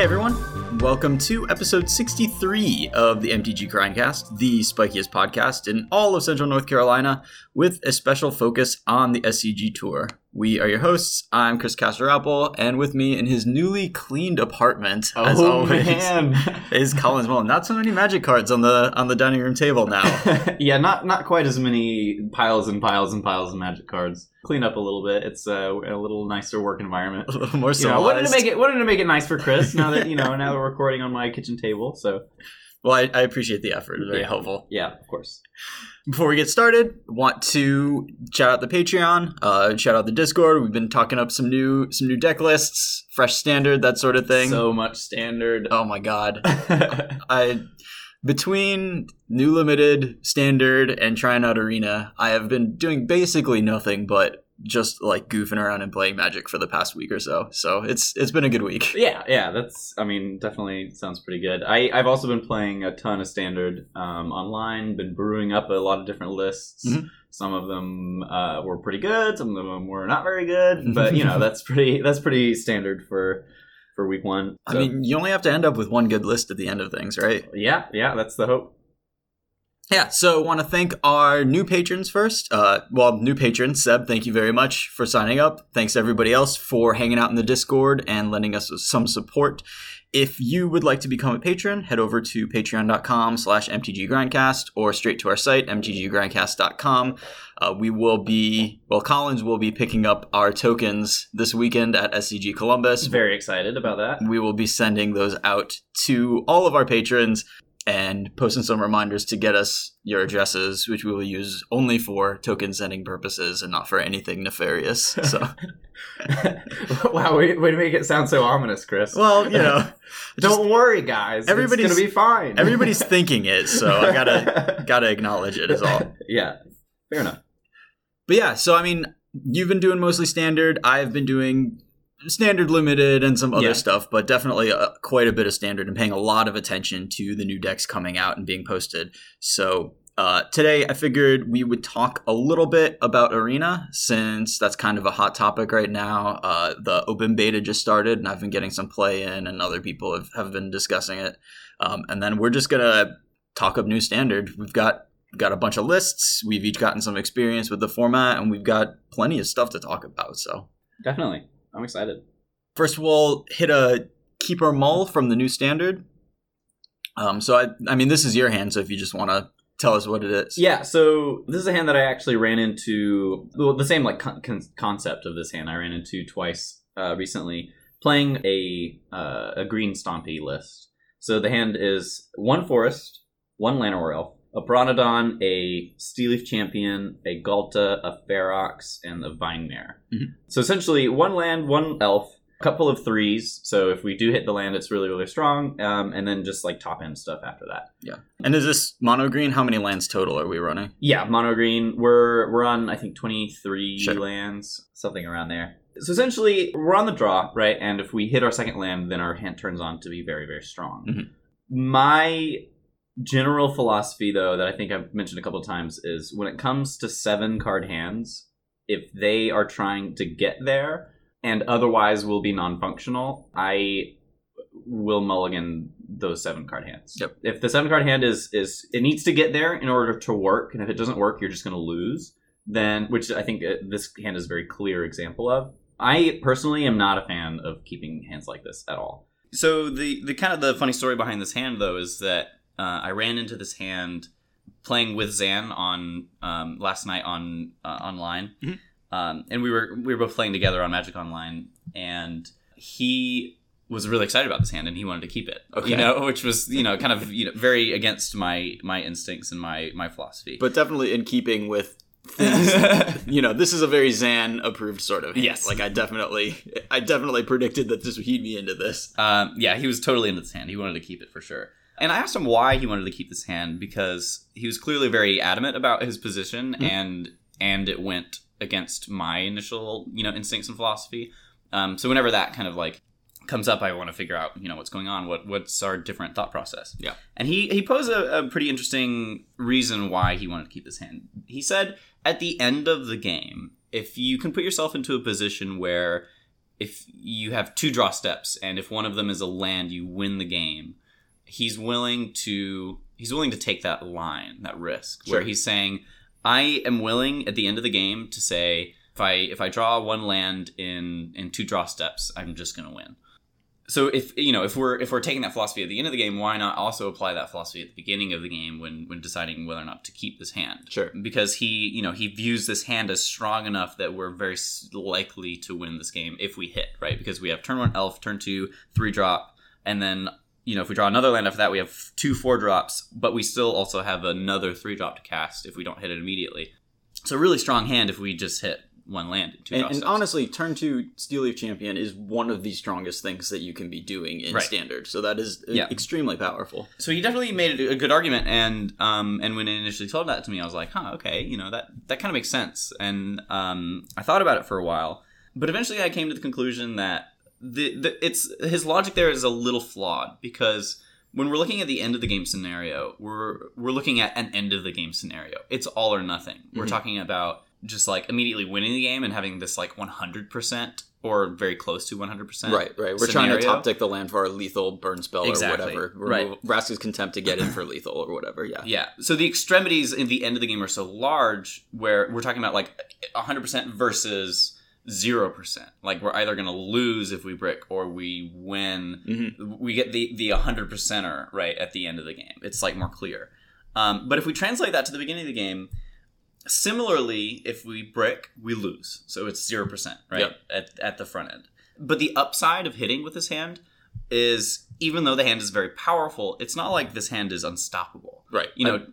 Hey everyone, welcome to episode 63 of the MTG Grindcast, the spikiest podcast in all of Central North Carolina, with a special focus on the SCG Tour. We are your hosts. I'm Chris Casterapple, and with me in his newly cleaned apartment, as Oh, always, man. is Collins Mullen. Not so many magic cards on the on the dining room table now. yeah, not not quite as many piles and piles and piles of magic cards. Clean up a little bit. It's uh, a little nicer work environment. a little more You know, I wanted to make it wanted to make it nice for Chris. Now that you know, now we're recording on my kitchen table. So Well, I, I appreciate the effort. It's very Yeah. helpful. yeah, of course. Before we get started, want to shout out the Patreon, uh, shout out the Discord. We've been talking up some new some new deck lists, fresh standard, that sort of thing. So much standard. oh my god, I between new limited, standard, and trying out arena, I have been doing basically nothing but just like goofing around and playing Magic for the past week or so. So it's it's been a good week. yeah, yeah. That's. I mean, definitely sounds pretty good. I I've also been playing a ton of standard um, online. Been brewing up a lot of different lists. Mhm. Some of them uh, were pretty good. Some of them were not very good. But you know, that's pretty. That's pretty standard for for week one. I mean, you only have to end up with one good list at the end of things, right? yeah, yeah. That's the hope. Yeah, so I want to thank our new patrons first. Uh, well, new patron Seb, thank you very much for signing up. Thanks everybody else for hanging out in the Discord and lending us some support. If you would like to become a patron, head over to patreon.com slash mtggrindcast or straight to our site, mtggrindcast.com. Uh, we will be, well, Collins will be picking up our tokens this weekend at SCG Columbus. Very excited about that. We will be sending those out to all of our patrons and posting some reminders to get us your addresses, which we will use only for token sending purposes and not for anything nefarious. So, wow, we, to make it sound so ominous, Chris. well, you know, Don't worry, guys. Everybody's- gonna be fine. everybody's thinking it, so I gotta gotta acknowledge it is all. yeah, fair enough. But yeah, so I mean, you've been doing mostly standard. I've been doing standard limited and some other Yeah. stuff, but definitely uh, quite a bit of standard and paying a lot of attention to the new decks coming out and being posted. So uh, today, I figured we would talk a little bit about Arena since that's kind of a hot topic right now. Uh, the open beta just started, and I've been getting some play in, and other people have, have been discussing it. Um, and then we're just gonna talk up new standard. We've got got a bunch of lists. We've each gotten some experience with the format, and we've got plenty of stuff to talk about. So Definitely, I'm excited. first, we'll hit a keeper mull from the new standard. Um, so I, I mean, this is your hand. So if you just want to tell us what it is, Yeah, so this is a hand that I actually ran into. Well, the same like con- con- concept of this hand I ran into twice uh, recently, playing a uh, a green stompy list. So the hand is one forest, one Llanowar elf, a Brontodon, a Steel Leaf champion, a Ghalta, a Ferox, and a Vine Mare. Mhm. So essentially, one land, one elf, a couple of threes. So if we do hit the land, it's really really strong, um, and then just like top end stuff after that. Yeah. And is this mono green? How many lands total are we running? Yeah, mono green. We're we're on I think twenty three Sure. lands, something around there. So essentially, we're on the draw, right? And if we hit our second land, then our hand turns on to be very very strong. Mhm. My general philosophy, though, that I think I've mentioned a couple of times, is when it comes to seven card hands, if they are trying to get there and otherwise will be non-functional, I will mulligan those seven card hands. Yep. If the seven card hand is is it needs to get there in order to work, and if it doesn't work, you're just going to lose. Then, which I think uh, this hand is a very clear example of. I personally am not a fan of keeping hands like this at all. So the the kind of the funny story behind this hand though is that uh, I ran into this hand playing with Zan on um, last night on uh, online, Mhm. um, and we were we were both playing together on Magic Online, and he was really excited about this hand and he wanted to keep it. Okay. You know, which was you know kind of you know very against my my instincts and my my philosophy. But definitely in keeping with things. you know, this is a very Zan approved sort of hand. Yes. Like I definitely, I definitely predicted that this he'd be into this. Um, yeah, he was totally into this hand. He wanted to keep it for sure. And I asked him why he wanted to keep this hand because he was clearly very adamant about his position, Mhm. and and it went against my initial you know instincts and philosophy. Um, so whenever that kind of like comes up, I want to figure out you know what's going on. What what's our different thought process? Yeah. And he he posed a, a pretty interesting reason why he wanted to keep this hand. He said at the end of the game, if you can put yourself into a position where if you have two draw steps and if one of them is a land, you win the game. He's willing to he's willing to take that line, that risk, where he's saying, I am willing at the end of the game to say if I if I draw one land in in two draw steps, I'm just gonna win. So if you know if we're if we're taking that philosophy at the end of the game, why not also apply that philosophy at the beginning of the game when when deciding whether or not to keep this hand? Sure. because he you know he views this hand as strong enough that we're very likely to win this game if we hit right because we have turn one elf, turn two three drop, and then you know if we draw another land after that we have two four drops, but we still also have another three drop to cast if we don't hit it immediately. So really strong hand if we just hit one land in two And, and honestly, turn two Steel Leaf Champion is one of the strongest things that you can be doing in Right. standard. So that is uh, Yeah. extremely powerful. so he definitely made a good argument and um and when he initially told that to me i was like huh okay you know that that kind of makes sense and um i thought about it for a while but eventually i came to the conclusion that the, the it's his logic there is a little flawed because when we're looking at the end of the game scenario we're we're looking at an end of the game scenario it's all or nothing we're Mhm. talking about just like immediately winning the game and having this like 100% or very close to 100% Right, right. We're trying to top deck the land for our lethal burn spell Exactly. or whatever. Right. Vraska's contempt to get in for lethal or whatever. Yeah. Yeah. So the extremities in the end of the game are so large where we're talking about like 100% versus 0%. Like we're either going to lose if we brick or we win. Mhm. We get the the 100%er right at the end of the game. It's like more clear. Um, but if we translate that to the beginning of the game, similarly, if we brick, we lose. So it's 0%, right? Yep. At, at the front end. But the upside of hitting with this hand is even though the hand is very powerful, it's not like this hand is unstoppable. Right. You know,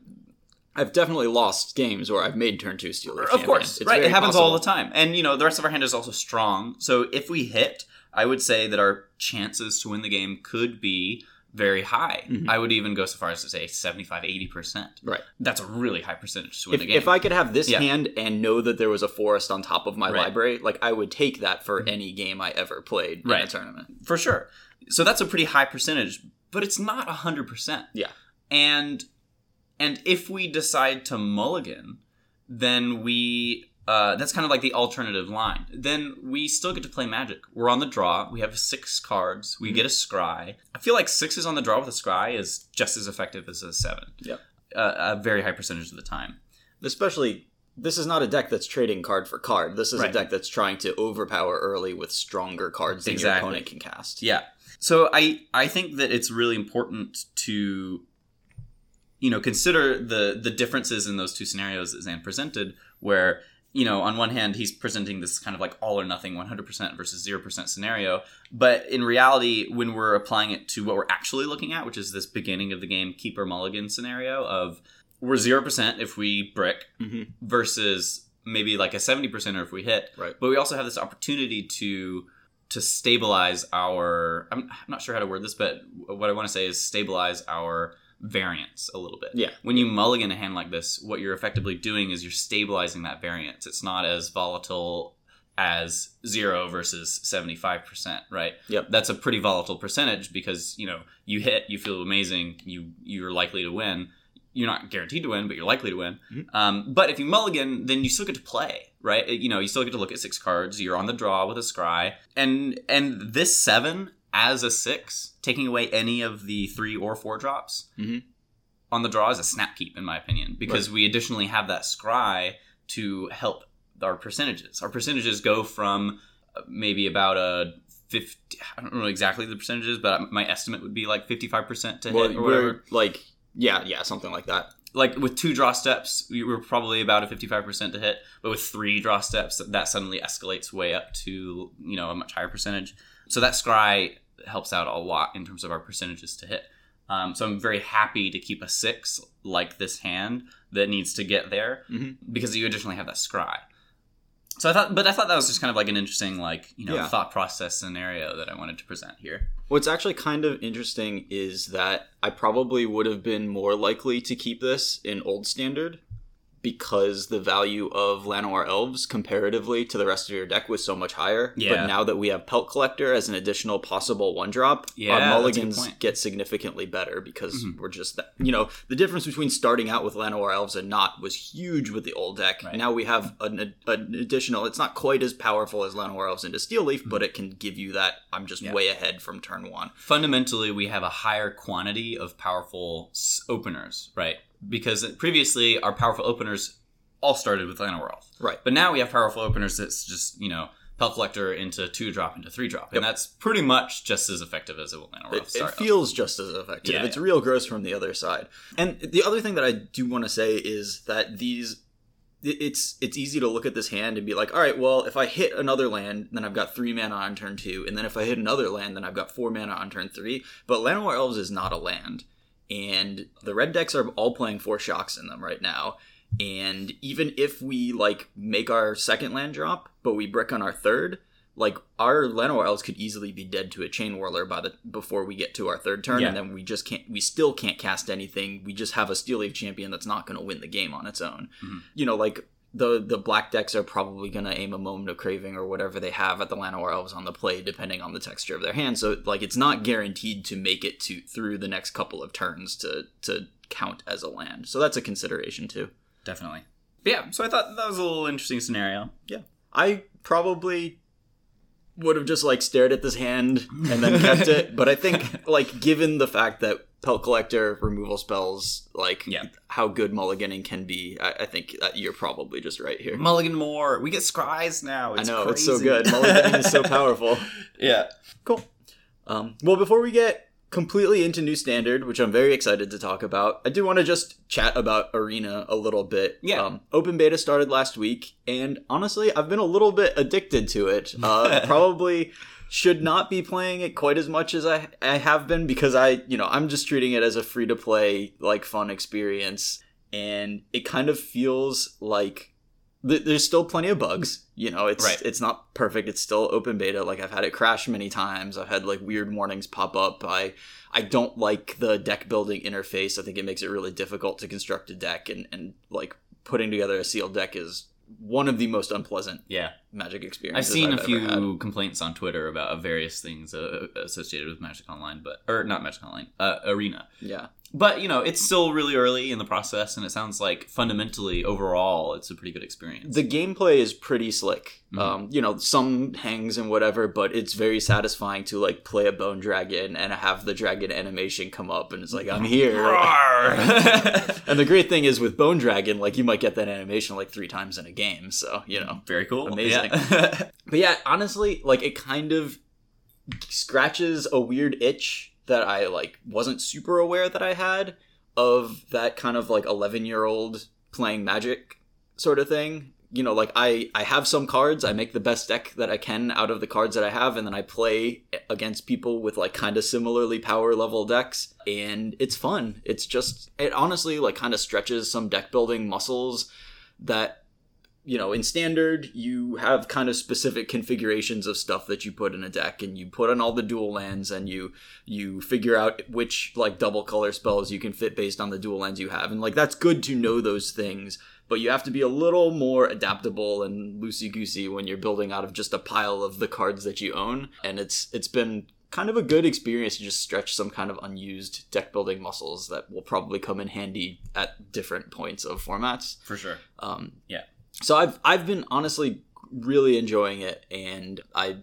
I've, definitely lost games where I've made turn two Steel Leaf of Champion. course, It's right? It happens all the time, and you know the rest of our hand is also strong. So if we hit, I would say that our chances to win the game could be very high. Mhm. I would even go so far as to say 75 80%. Right. That's a really high percentage to win If, the game. if I could have this Yeah. hand and know that there was a forest on top of my Right. library, like I would take that for any game I ever played in a tournament. for sure. So that's a pretty high percentage, but it's not 100%. Yeah. And and if we decide to mulligan, then we uh, that's kind of like the alternative line. Then we still get to play magic. We're on the draw. We have six cards. We Mhm. get a scry. I feel like sixes on the draw with a scry is just as effective as a seven. Yep. Uh, a very high percentage of the time. Especially, this is not a deck that's trading card for card. This is Right. a deck that's trying to overpower early with stronger cards than your opponent can cast. Yeah. So I I think that it's really important to you know consider the the differences in those two scenarios that Zan presented where you know on one hand he's presenting this kind of like all or nothing 100% versus 0% scenario. But in reality when we're applying it to what we're actually looking at which is this beginning of the game keeper mulligan scenario of we're 0% if we brick hmm versus maybe like a 70% or if we hit. Right. but we also have this opportunity to to stabilize our I'm, I'm not sure how to word this but what i want to say is stabilize our variance a little bit. Yeah. when you mulligan a hand like this what you're effectively doing is you're stabilizing that variance. It's not as volatile as 0 versus 75% right? Yep. that's a pretty volatile percentage because you know you hit you feel amazing you you're likely to win. You're not guaranteed to win but you're likely to win. Mhm. um, but if you mulligan then you still get to play right? You know you still get to look at six cards. You're on the draw with a scry. And and this seven as a six taking away any of the three or four drops Mhm. on the draw is a snap keep in my opinion because we additionally have that scry to help our percentages our percentages go from uh, maybe about a 50 i don't know exactly the percentages but my estimate would be like 55% to Well, hit or whatever like, yeah, yeah, something like that. like with two draw steps, we were probably about a 55% to hit, but with three draw steps, that suddenly escalates way up to, you know, a much higher percentage. So that scry helps out a lot in terms of our percentages to hit. Um, so I'm very happy to keep a six like this hand that needs to get there Mhm. because you additionally have that scry. So I thought, but I thought that was just kind of like an interesting, like you know, Yeah. thought process scenario that I wanted to present here. What's actually kind of interesting is that I probably would have been more likely to keep this in old standard because the value of Llanowar Elves comparatively to the rest of your deck was so much higher. Yeah. But now that we have Pelt Collector as an additional possible one drop, Yeah, our that's a good mulligans get significantly better because Mhm. we're just that. You know, the difference between starting out with Llanowar Elves and not was huge with the old deck. Right. Now we have an, an additional. It's not quite as powerful as Llanowar Elves into Steel Leaf, Mm-hmm. but it can give you that. I'm just Yeah. way ahead from turn one. fundamentally we have a higher quantity of powerful s- openers, right? Because previously our powerful openers all started with Llanowar Elf. Right. But now we have powerful openers that's just, you know, Pelt Collector into two drop into three drop. Yep. And that's pretty much just as effective as a Llanowar It, Elf it start. feels just as effective. Yeah, it's real gross from the other side. And the other thing that I do want to say is that these it's it's easy to look at this hand and be like, all right, well, if I hit another land, then I've got three mana on turn two, and then if I hit another land, then I've got four mana on turn three. But Land Llanowar Elves is not a land, and the red decks are all playing four shocks in them right now. And even if we like make our second land drop, but we brick on our third, like our elves could easily be dead to a Chainwhirler by the before we get to our third turn, Yeah. and then we just can't. We still can't cast anything. We just have a Steel Leaf champion that's not going to win the game on its own. Mhm. You know, like the the black decks are probably going to aim a moment of craving or whatever they have at the Llanowar elves on the play, depending on the texture of their hand. So like it's not guaranteed to make it to through the next couple of turns to to count as a land. So that's a consideration too. Definitely. But yeah, so I thought that was a little interesting scenario. Yeah. I probably would have just like stared at this hand and then kept it. But I think like given the fact that Pelt Collector removal spells, like Yeah. how good mulliganing can be, I, I think you're probably just right here. Mulligan more. We get scries now. I It's know it's so good. Mulliganing is so powerful. Yeah. Cool. Um, well, before we get completely into new standard, which I'm very excited to talk about, I do want to just chat about Arena a little bit. Yeah. Um, open beta started last week, and honestly, I've been a little bit addicted to it. Uh, probably should not be playing it quite as much as I, I have been because I, you know, I'm just treating it as a free to play, like fun experience. And it kind of feels like th- there's still plenty of bugs. You know, it's Right. it's not perfect. It's still open beta. Like I've had it crash many times. I've had like weird warnings pop up. I I don't like the deck building interface. I think it makes it really difficult to construct a deck and and like putting together a sealed deck is one of the most unpleasant Yeah. magic experiences I've seen a few complaints on Twitter about various things uh, associated with Magic Online, but or not Magic Online, uh, Arena. Yeah. But you know, it's still really early in the process, and it sounds like fundamentally, overall, it's a pretty good experience. The gameplay is pretty slick. Mhm. Um, you know, some hangs and whatever, but it's very satisfying to like play a bone dragon and have the dragon animation come up, and it's like I'm here. and the great thing is with bone dragon, like you might get that animation like three times in a game. So you know, Very cool. Amazing. Yeah. but yeah, honestly, like it kind of scratches a weird itch that I like wasn't super aware that I had of that kind of like 11 year old playing magic sort of thing. You know, like I I have some cards, I make the best deck that I can out of the cards that I have and then I play against people with like kind of similarly power level decks and it's fun. It's just it honestly like kind of stretches some deck building muscles that you know, in standard, you have kind of specific configurations of stuff that you put in a deck, and you put on all the dual lands, and you you figure out which like double color spells you can fit based on the dual lands you have, and like that's good to know those things. But you have to be a little more adaptable and loosey goosey when you're building out of just a pile of the cards that you own, and it's it's been kind of a good experience to just stretch some kind of unused deck building muscles that will probably come in handy at different points of formats. For sure. Um, Yeah. So I've I've been honestly really enjoying it, and I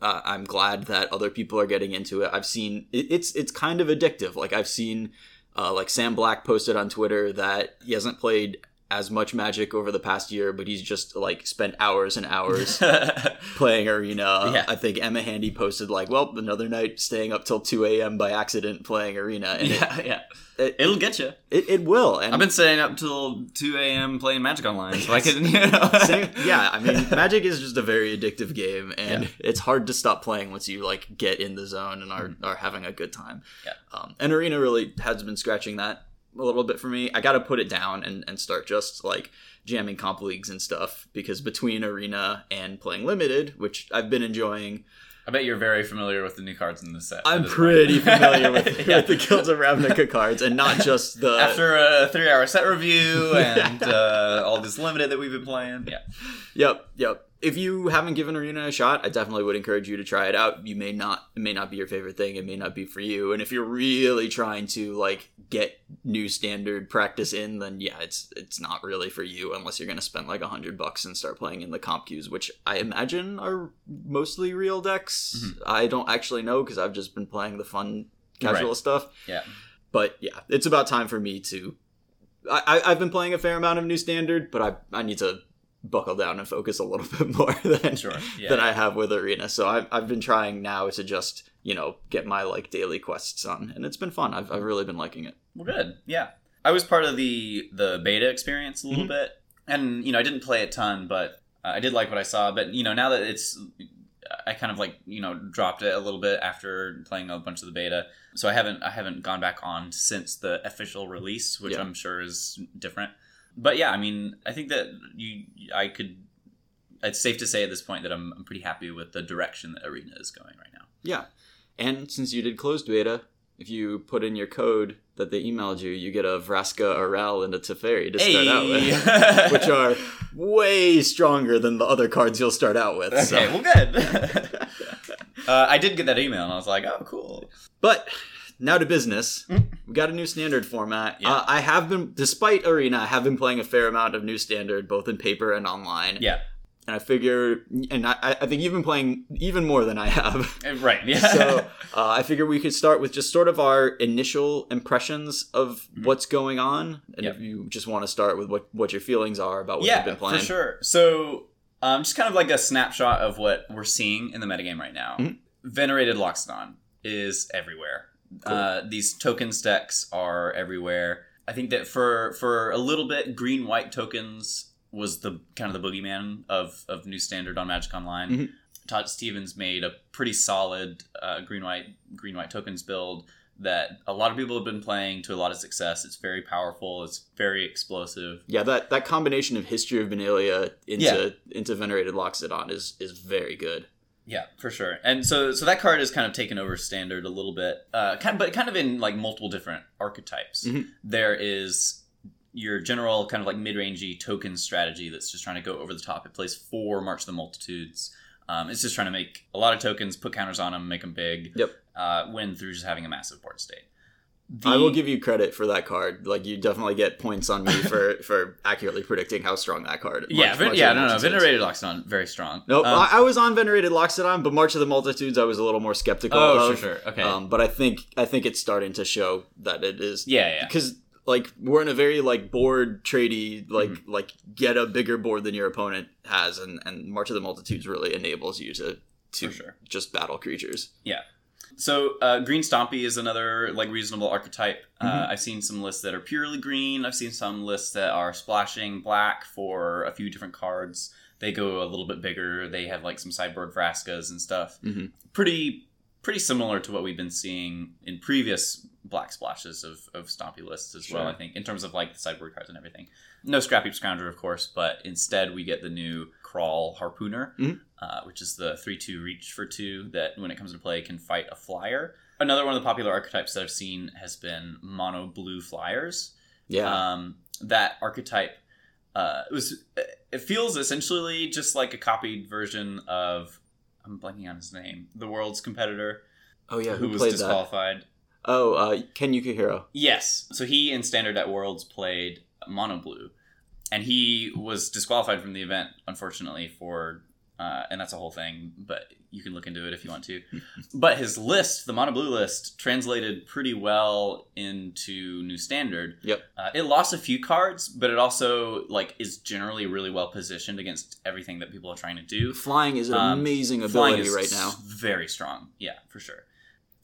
uh, I'm glad that other people are getting into it. I've seen it, it's it's kind of addictive. Like I've seen uh, like Sam Black posted on Twitter that he hasn't played as much Magic over the past year, but he's just like spent hours and hours playing Arena. Yeah. I think Emma Handy posted like, well, another night staying up till two a.m. by accident playing Arena, and yeah, yeah. it, it, It'll get you. it, it will. And I've been staying up till 2 a.m. playing Magic Online, so I can, you know. Same, yeah, I mean, Magic is just a very addictive game, and Yeah. it's hard to stop playing once you like get in the zone and are, are having a good time. Yeah. um, and Arena really has been scratching that a little bit for me. I got to put it down and, and start just like jamming comp leagues and stuff because between Arena and playing Limited, which I've been enjoying, I bet you're very familiar with the new cards in the set. I'm pretty familiar with, Yeah. with the Guilds of Ravnica cards, and not just the. After a three-hour set review and uh, all this limited that we've been playing, yeah, Yep, yep. If you haven't given Arena a shot, I definitely would encourage you to try it out. You may not, it may not be your favorite thing. It may not be for you. And if you're really trying to like get new standard practice in, then yeah, it's it's not really for you unless you're going to spend like a hundred bucks and start playing in the comp queues, which I imagine are mostly real decks. Mhm. I don't actually know because I've just been playing the fun casual Right. stuff. yeah. But yeah, it's about time for me to. I, I've been playing a fair amount of new standard, but I I need to buckle down and focus a little bit more than Sure, yeah. than I have with Arena. So I've I've been trying now to just you know get my like daily quests on, and it's been fun. I've I've really been liking it. Well, good. Yeah, I was part of the the beta experience a little Mhm. bit, and you know, I didn't play a ton, but uh, I did like what I saw. But you know, now that it's, I kind of like you know dropped it a little bit after playing a bunch of the beta, so I haven't I haven't gone back on since the official release, which Yeah. I'm sure is different. But yeah, I mean, I think that you I could. It's safe to say at this point that I'm, I'm pretty happy with the direction that Arena is going right now. Yeah, and since you did closed beta. If you put in your code that they emailed you, you get a Vraska, Arel, and a Teferi to start out with. which are way stronger than the other cards you'll start out with. so- Okay, well, good. uh, I did get that email, and I was like, "Oh, cool." But now to business. We got a new standard format. Yeah. Uh, I have been, despite Arena, I have been playing a fair amount of new standard, both in paper and online. Yeah, And I figure, and I, I think you've been playing even more than I have. Uh, right. Yeah. so uh, I figure we could start with just sort of our initial impressions of what's going on, and Mm-hmm. Yep. if you just want to start with what what your feelings are about what yeah, you've been playing. for sure. So, um, just kind of like a snapshot of what we're seeing in the metagame right now. Mhm. Venerated Loxodon is everywhere. Cool. Uh, these token stacks are everywhere. I think that for for a little bit, green white tokens was the kind of the boogeyman of of new standard on Magic Online. Mhm. Todd Stevens made a pretty solid uh, green white green white tokens build that a lot of people have been playing to a lot of success. It's very powerful. It's very explosive. Yeah, that, that combination of history of Benalia into Yeah. into venerated Loxodon is is very good. Yeah, for sure. And so so that card has kind of taken over standard a little bit, uh, kind but kind of in like multiple different archetypes. Mhm. There is your general kind of like mid-rangey token strategy that's just trying to go over the top. It plays four March of the Multitudes. Um, it's just trying to make a lot of tokens, put counters on them, make them big. Yep. Uh, win through just having a massive board state. I will give you credit for that card. Like you definitely get points on me for for accurately predicting how strong that card. yeah, March- ven- March yeah, no, no, venerated Loxodon, very strong. No, Um, I, I was on venerated Loxodon, but March of the Multitudes I was a little more skeptical oh, of. sure, sure, okay, Um, but I think I think it's starting to show that it is. yeah, yeah, Because like we're in a very like board tradey like Mm-hmm. like get a bigger board than your opponent has, and and March of the Multitudes really enables you to to sure. just battle creatures. So uh, green stompy is another like reasonable archetype. Uh, Mhm. I've seen some lists that are purely green. I've seen some lists that are splashing black for a few different cards. They go a little bit bigger. They have like some sideboard Vraskas and stuff. Mhm. Pretty pretty similar to what we've been seeing in previous black splashes of, of stompy lists as well. I think in terms of like the sideboard cards and everything. No Scrapheap scrounger, of course, but instead we get the new Kraul harpooner Mhm. uh, which is the 3 2 reach for two that, when it comes into play, can fight a flyer. Another one of the popular archetypes that I've seen has been mono blue flyers. Yeah. Um, that archetype uh, it was it feels essentially just like a copied version of I'm blanking on his name, the world's competitor oh yeah. who, Who, was played that? disqualified. Oh, uh, Ken Yukuhiro. Yes. So he in standard at Worlds played mono blue, and he was disqualified from the event, unfortunately, for uh, and that's a whole thing. But you can look into it if you want to. but his list, the mono blue list, translated pretty well into new standard. Yep. Uh, it lost a few cards, but it also like is generally really well positioned against everything that people are trying to do. Flying is an Um, amazing ability is right now. Very strong. Yeah, for sure.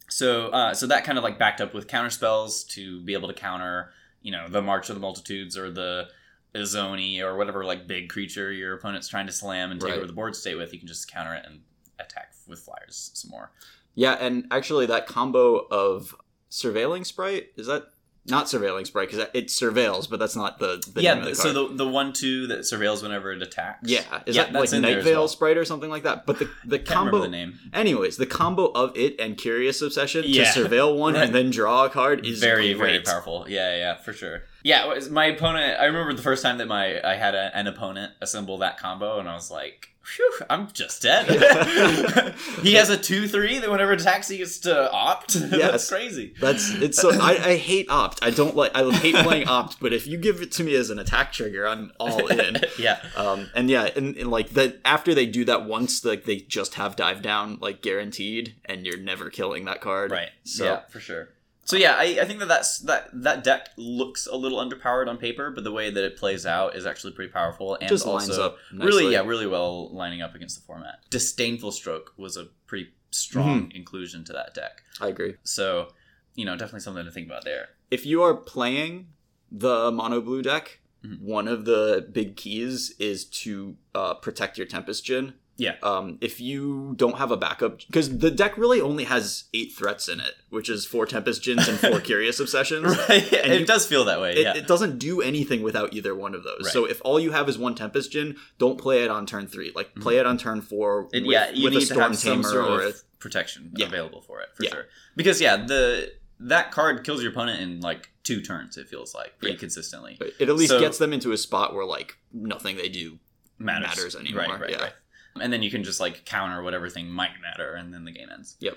So uh, so that kind of like backed up with counter spells to be able to counter, you know, the March of the Multitudes or the Izoni or whatever like big creature your opponent's trying to slam and take Right. over the board state with, you can just counter it and attack with flyers some more. Yeah, and actually that combo of surveilling sprite is that not surveilling sprite because it surveils, but that's not the, the yeah, name of the so the the one two that surveils whenever it attacks. yeah, is yeah, that like Nightveil well. sprite or something like that? But the the combo. the name. Anyways, the combo of it and Curious Obsession Yeah. to surveil one and then draw a card is very very powerful. Yeah, yeah, for sure. Yeah, it was- my opponent. I remember the first time that my I had a, an opponent assemble that combo, and I was like, "Phew, I'm just dead." he has a two three that whenever attacks, he gets to opt. That's crazy. That's it's so I, I hate opt. I don't like I hate playing opt, but if you give it to me as an attack trigger, I'm all in. yeah, Um, and yeah, and, and like that after they do that once, like they just have dive down like guaranteed, and you're never killing that card. right. So yeah, for sure. So yeah, I, I think that that's that that deck looks a little underpowered on paper, but the way that it plays out is actually pretty powerful and just also lines up really yeah really well lining up against the format. Disdainful stroke was a pretty strong Mm-hmm. inclusion to that deck. I agree. So, you know, definitely something to think about there. If you are playing the mono blue deck, Mhm. one of the big keys is to uh, protect your Tempest Djinn. Yeah. Um, if you don't have a backup, because the deck really only has eight threats in it, which is four Tempest Djinns and four Curious Obsessions. Right. And it you- does feel that way. It, yeah. it doesn't do anything without either one of those. Right. So if all you have is one Tempest Djinn, don't play it on turn three. Like play it on turn four It- with, yeah, you with need a to Storm have some sort or of a, protection Yeah. available for it, for Yeah. sure. Because yeah, the that card kills your opponent in like two turns. It feels like pretty consistently it at least So- gets them into a spot where like nothing they do matters, matters anymore, Right, right, yeah. right. And then you can just like counter whatever thing might matter, and then the game ends. Yep.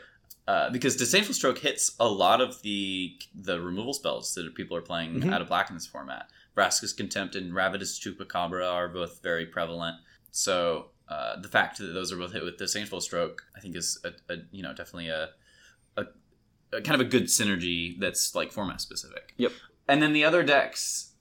Uh, because disdainful stroke hits a lot of the the removal spells that people are playing Mhm. out of black in this format. Vraska's Contempt and Ravenous Chupacabra are both very prevalent. So uh, the fact that those are both hit with disdainful stroke, I think, is a, a you know definitely a, a a kind of a good synergy that's like format specific. Yep. And then the other decks,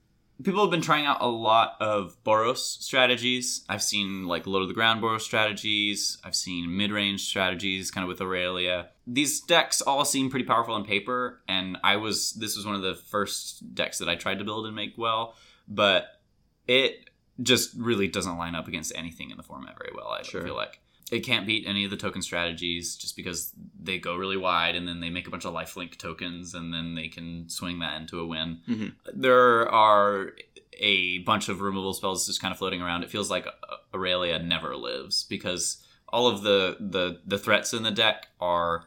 people have been trying out a lot of Boros strategies. I've seen like low to the ground Boros strategies. I've seen mid range strategies, kind of with Aurelia. These decks all seem pretty powerful on paper, and I was this was one of the first decks that I tried to build and make well, but it just really doesn't line up against anything in the format very well. I Sure. feel like it can't beat any of the token strategies just because they go really wide and then they make a bunch of lifelink tokens and then they can swing that into a win. Mhm. There are a bunch of removal spells just kind of floating around. It feels like Aurelia never lives because all of the the the threats in the deck are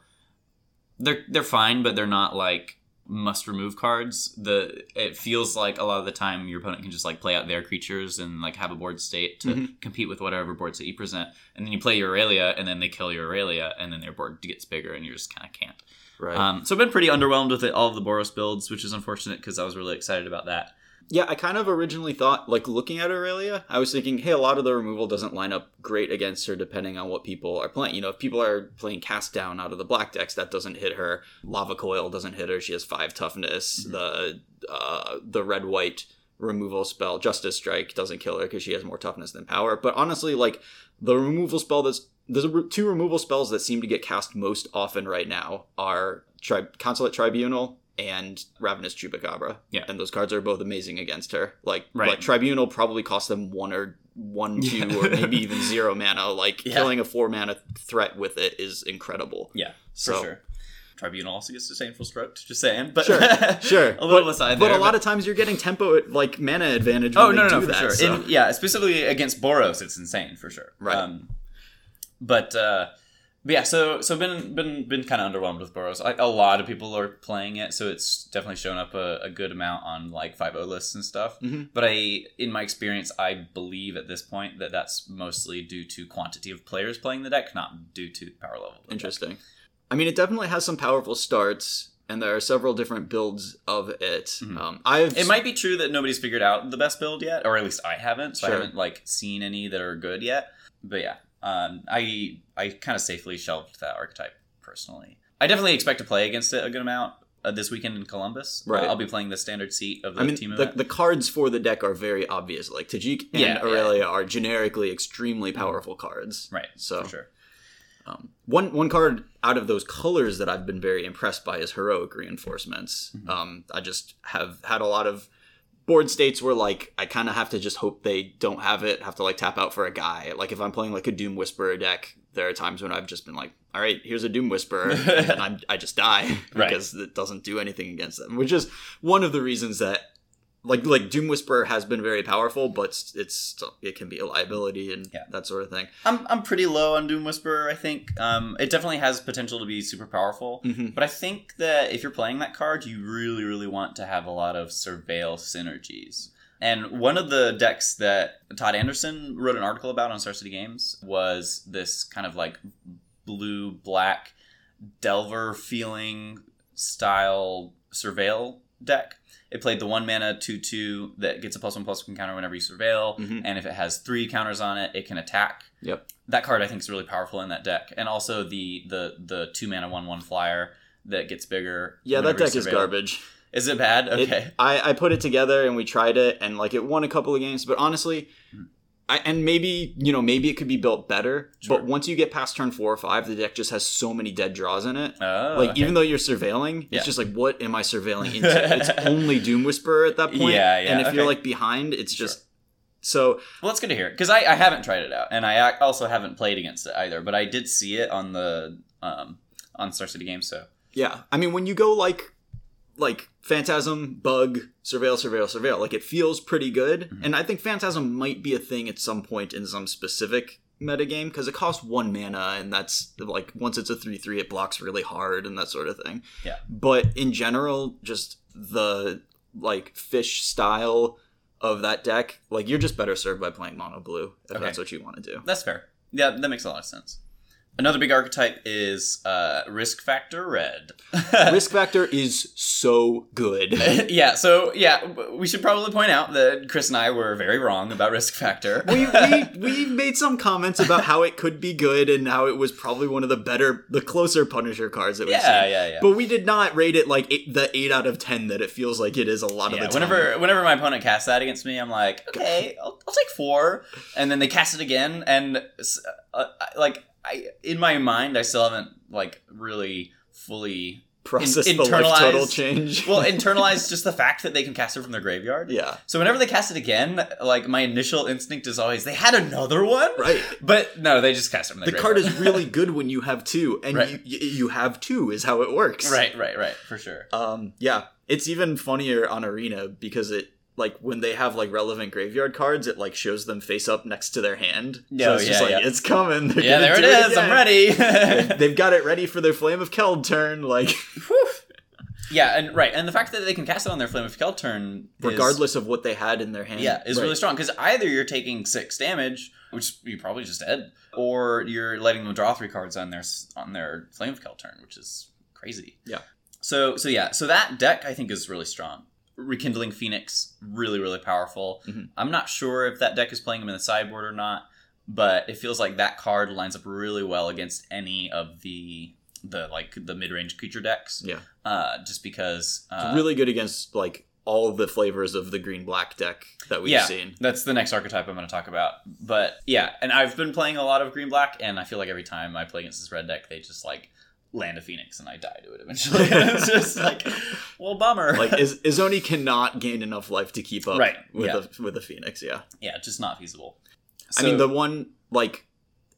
they're they're fine, but they're not like must remove cards. The it feels like a lot of the time your opponent can just like play out their creatures and like have a board state to Mhm. compete with whatever boards that you present, and then you play your Aurelia, and then they kill your Aurelia, and then their board gets bigger, and you just kind of can't. right. Um, so I've been pretty underwhelmed with it, all of the Boros builds, which is unfortunate because I was really excited about that. Yeah, I kind of originally thought like looking at Aurelia, I was thinking, hey, a lot of the removal doesn't line up great against her depending on what people are playing. You know, if people are playing cast down out of the black decks, that doesn't hit her. Lava coil doesn't hit her. She has five toughness. Mhm. The uh, the red white removal spell justice strike doesn't kill her because she has more toughness than power but honestly like the removal spell that's there's a, two removal spells that seem to get cast most often right now are tri- Conclave Tribunal and ravenous chupacabra Yeah. and those cards are both amazing against her like Right. like tribunal probably cost them one or one two Yeah. or maybe even zero mana like Yeah. killing a four mana threat with it is incredible Yeah, so for sure. Tribunal also gets disdainful stroked. Just saying, but Sure, sure. a little but, aside but there. a lot of times you're getting tempo like mana advantage. Oh no, no, do no, for that, sure. so- In- yeah, specifically against Boros, it's insane for sure. Right. Um, but uh, but yeah, so so been been been kind of underwhelmed with Boros. Like a lot of people are playing it, so it's definitely shown up a, a good amount on like five O lists and stuff. Mhm. But I, in my experience, I believe at this point that that's mostly due to quantity of players playing the deck, not due to power level. the deck. Interesting. I mean, it definitely has some powerful starts, and there are several different builds of it. Mhm. Um, I've It might be true that nobody's figured out the best build yet, or at least I haven't. So Sure. I haven't like seen any that are good yet. But yeah, um, I I kind of safely shelved that archetype personally. I definitely expect to play against it a good amount uh, this weekend in Columbus. Uh, Right. I'll be playing the standard seat of the I mean, team the, event. the cards for the deck are very obvious. Like Tajic and Yeah, yeah. Aurelia are generically extremely powerful cards. right. So for sure. Um, one one card out of those colors that I've been very impressed by is heroic reinforcements. Mhm. Um, I just have had a lot of board states where like I kind of have to just hope they don't have it. Have to like tap out for a guy. Like if I'm playing like a Doom Whisperer deck, there are times when I've just been like, all right, here's a Doom Whisperer, and I'm, I just die Right. because it doesn't do anything against them, which is one of the reasons that. Like like Doom Whisperer has been very powerful, but it's it can be a liability and Yeah. that sort of thing. I'm I'm pretty low on Doom Whisperer. I think um, it definitely has potential to be super powerful. Mm-hmm. But I think that if you're playing that card, you really, really want to have a lot of surveil synergies. And one of the decks that Todd Anderson wrote an article about on Star City Games was this kind of like blue black Delver feeling style surveil deck. It played the one mana 2 2 that gets a plus one plus one counter whenever you surveil. Mhm. And if it has three counters on it, it can attack. Yep. That card I think is really powerful in that deck. And also the the the two mana one one flyer that gets bigger. Yeah, that deck is garbage. Is it bad? It- Okay. I, I put it together and we tried it and like it won a couple of games, but honestly, Hmm. I, and maybe you know maybe it could be built better. Sure. But once you get past turn four or five, the deck just has so many dead draws in it. oh, like okay. even though you're surveilling, Yeah. it's just like what am I surveilling into? it's only Doom Whisperer at that point. Yeah, yeah, And if you're like behind, it's Sure. just so Well, that's good to hear because I, I haven't tried it out, and I also haven't played against it either. But I did see it on the um on Star City Games. So Yeah, I mean, when you go like like Phantasm, Bug, Surveil, Surveil, Surveil, like it feels pretty good. Mhm. And I think Phantasm might be a thing at some point in some specific metagame because it costs one mana, and that's like once it's a three three, it blocks really hard and that sort of thing. Yeah. But in general, just the like fish style of that deck, like you're just better served by playing mono blue if Okay. that's what you want to do. that's fair. Yeah, that makes a lot of sense. Another big archetype is uh, Risk Factor Red. Risk factor is so good. yeah, so yeah, we should probably point out that Chris and I were very wrong about Risk Factor. we, we we made some comments about how it could be good and how it was probably one of the better, the closer Punisher cards that we've yeah, seen. yeah, yeah. But we did not rate it like eight, the eight out of ten that it feels like it is a lot yeah, of the time. whenever whenever my opponent casts that against me, I'm like, okay, I'll, I'll take four, and then they cast it again, and uh, like I in my mind, I still haven't like really fully process in- the life total change. well internalized just the fact that they can cast it from their graveyard. yeah, So whenever they cast it again, like my initial instinct is always they had another one, right. But no, they just cast it from The their card is really good when you have two, and Right. you you you have two is how it works. right, right, right, for sure. Um, yeah, it's even funnier on Arena because it like when they have like relevant graveyard cards, it like shows them face up next to their hand. Yeah, so it's yeah, just like yeah. it's coming. They're Yeah, there it. I'm ready. They've- They've got it ready for their Flame of Keld turn, like yeah, and right, and the fact that they can cast it on their Flame of Keld turn, is- regardless of what they had in their hand. yeah, is Right. really strong because either you're taking six damage, which you probably just dead, or you're letting them draw three cards on their on their Flame of Keld turn, which is crazy. Yeah. So so yeah, so that deck I think is really strong. Rekindling Phoenix, really really powerful. Mhm. I'm not sure if that deck is playing him in the sideboard or not, but it feels like that card lines up really well against any of the the like the mid range creature decks. Yeah. Uh, just because uh, It's really good against like all the flavors of the green black deck that we've yeah, seen. That's the next archetype I'm going to talk about. But yeah, and I've been playing a lot of green black, and I feel like every time I play against this red deck, they just like land a phoenix, and I die to it eventually. it's just like, well, bummer. Like Iz- Izoni cannot gain enough life to keep up Right, with yeah. the with the Phoenix. Yeah, yeah, just not feasible. I mean the one like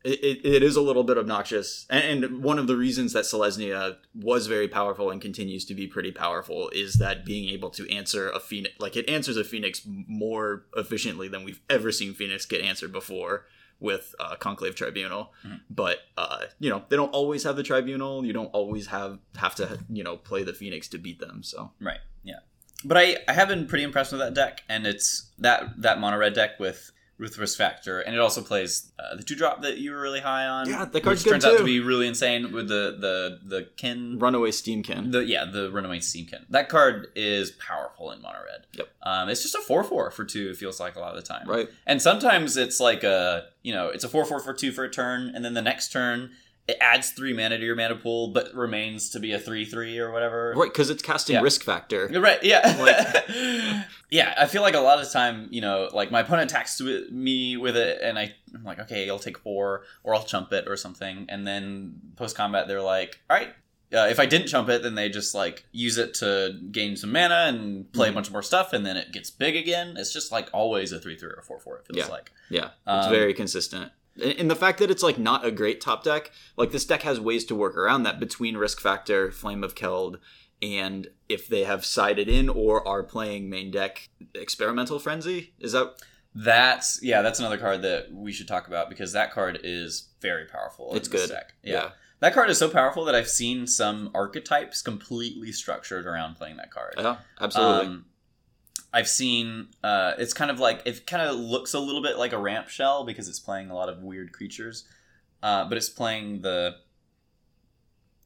it, it, it is a little bit obnoxious, and, and one of the reasons that Selesnya was very powerful and continues to be pretty powerful is that being able to answer a Phoenix like it answers a Phoenix more efficiently than we've ever seen Phoenix get answered before with uh, Conclave Tribunal. Mhm. But uh, you know they don't always have the Tribunal. You don't always have have to you know play the Phoenix to beat them. So Right. Yeah. But I, I have been pretty impressed with that deck, and it's that that mono red deck with with risk factor, and it also plays uh, the two drop that you were really high on. Yeah, the card's which good turns out to be really insane with the the the kin Runaway Steamkin. The yeah, the Runaway Steamkin. That card is powerful in mono red. Yep. Um, it's just a four four for two. It feels like a lot of the time. Right. And sometimes it's like a you know it's a four four for two for a turn, and then the next turn it adds three mana to your mana pool, but remains to be a three three or whatever. Right, because it's casting Yeah. risk factor. Right. Yeah. yeah. I feel like a lot of the time, you know, like my opponent attacks me with it, and I, I'm like, okay, I'll take four, or I'll chump it, or something, and then post combat, they're like, all right. Uh, if I didn't chump it, then they just like use it to gain some mana and play a Mhm. bunch more stuff, and then it gets big again. It's just like always a three three or four four. It feels Yeah. like. Yeah, it's Um, very consistent. And the fact that it's like not a great top deck, like this deck has ways to work around that between Risk Factor, Flame of Keld, and if they have sided in or are playing main deck Experimental Frenzy. Is that That's yeah, that's another card that we should talk about because that card is very powerful. in It's this good. Deck. Yeah. that card is so powerful that I've seen some archetypes completely structured around playing that card. Yeah, absolutely. Um, I've seen uh, it's kind of like it kind of looks a little bit like a ramp shell because it's playing a lot of weird creatures, uh, but it's playing the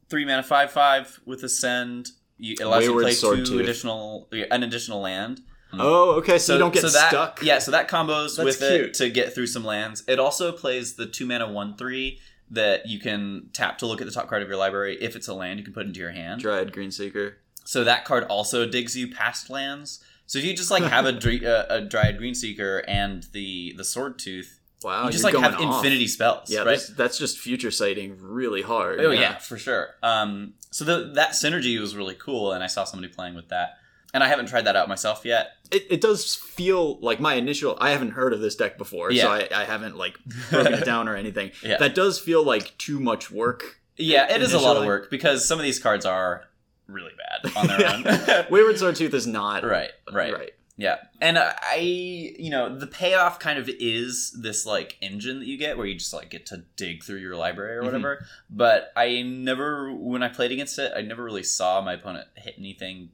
three mana five five with ascend. You, it allows Wayward you to play two Swordtooth. additional an additional land. oh, okay. So, you don't get that, stuck. Yeah, so that combos That's with cute. it to get through some lands. It also plays the two mana one three that you can tap to look at the top card of your library. If it's a land, you can put into your hand. Dryad Greenseeker. So that card also digs you past lands. So if you just like have a, uh, a Dryad Greenseeker and the the Sword Tooth, Wow, you just like have off. infinity spells. Yeah, right? that's just future sighting really hard. Oh yeah. for sure. Um, so the, that synergy was really cool, and I saw somebody playing with that, and I haven't tried that out myself yet. It, it does feel like my initial. I haven't heard of this deck before, so I, I haven't like broken it down or anything. Yeah. That does feel like too much work. Yeah, it is a lot of work because some of these cards are really bad on their own. Wayward Swordtooth is not right, right, Right. Yeah, and uh, I, you know, the payoff kind of is this like engine that you get where you just like get to dig through your library or Mhm. whatever. But I never, when I played against it, I never really saw my opponent hit anything.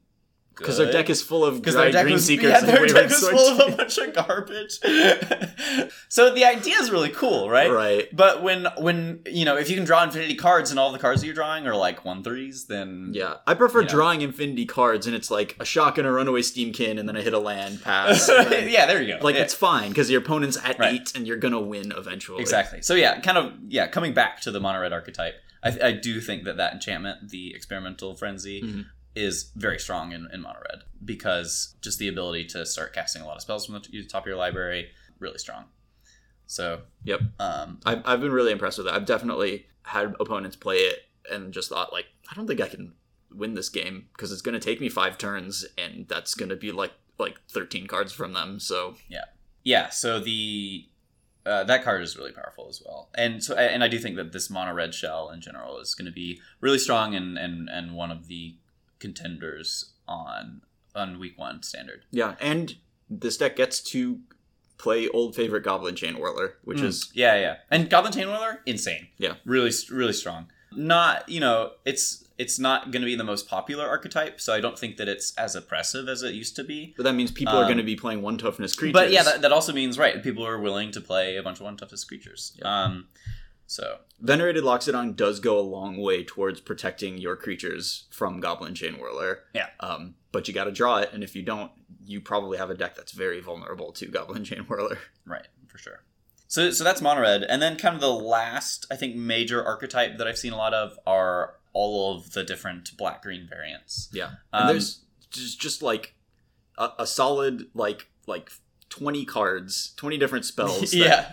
Because their deck is full of because their deck Green was, Seekers yeah, and their deck was full of a bunch of garbage. so the idea is really cool, right? Right. But when when you know if you can draw infinity cards and all the cards that you're drawing are like one threes, then Yeah, I prefer You know. drawing infinity cards, and it's like a shock and a runaway steamkin, and then I hit a land pass. then- yeah, there you go. like Yeah. it's fine because your opponent's at Right. eight, and you're gonna win eventually. Exactly. So yeah, kind of yeah. Coming back to the mono red archetype, I, I do think that that enchantment, the experimental frenzy, Mhm. Is very strong in, in mono red because just the ability to start casting a lot of spells from the t- top of your library really strong. So Yep. um, I've, I've been really impressed with it. I've definitely had opponents play it and just thought like, I don't think I can win this game because it's going to take me five turns, and that's going to be like like 13 cards from them. So yeah. Yeah so the uh, that card is really powerful as well, and so and I do think that this mono red shell in general is going to be really strong and and and one of the contenders on on week one standard. yeah, and this deck gets to play old favorite Goblin Chainwhirler, which Mm. is yeah, yeah. And Goblin Chainwhirler, insane. Yeah. really, really strong. Not you know, it's it's not going to be the most popular archetype, so I don't think that it's as oppressive as it used to be. but that means people are Um, going to be playing one toughness creatures. But yeah, that, that also means right, people are willing to play a bunch of one toughness creatures. Yeah. Um, so Venerated Loxodon does go a long way towards protecting your creatures from Goblin Chainwhirler. Yeah. Um, but you got to draw it, and if you don't, you probably have a deck that's very vulnerable to Goblin Chainwhirler. right for sure. So so that's mono red, and then kind of the last I think major archetype that I've seen a lot of are all of the different black green variants. Yeah. And Um, there's just just like a, a solid like like 20 cards, 20 different spells that, yeah,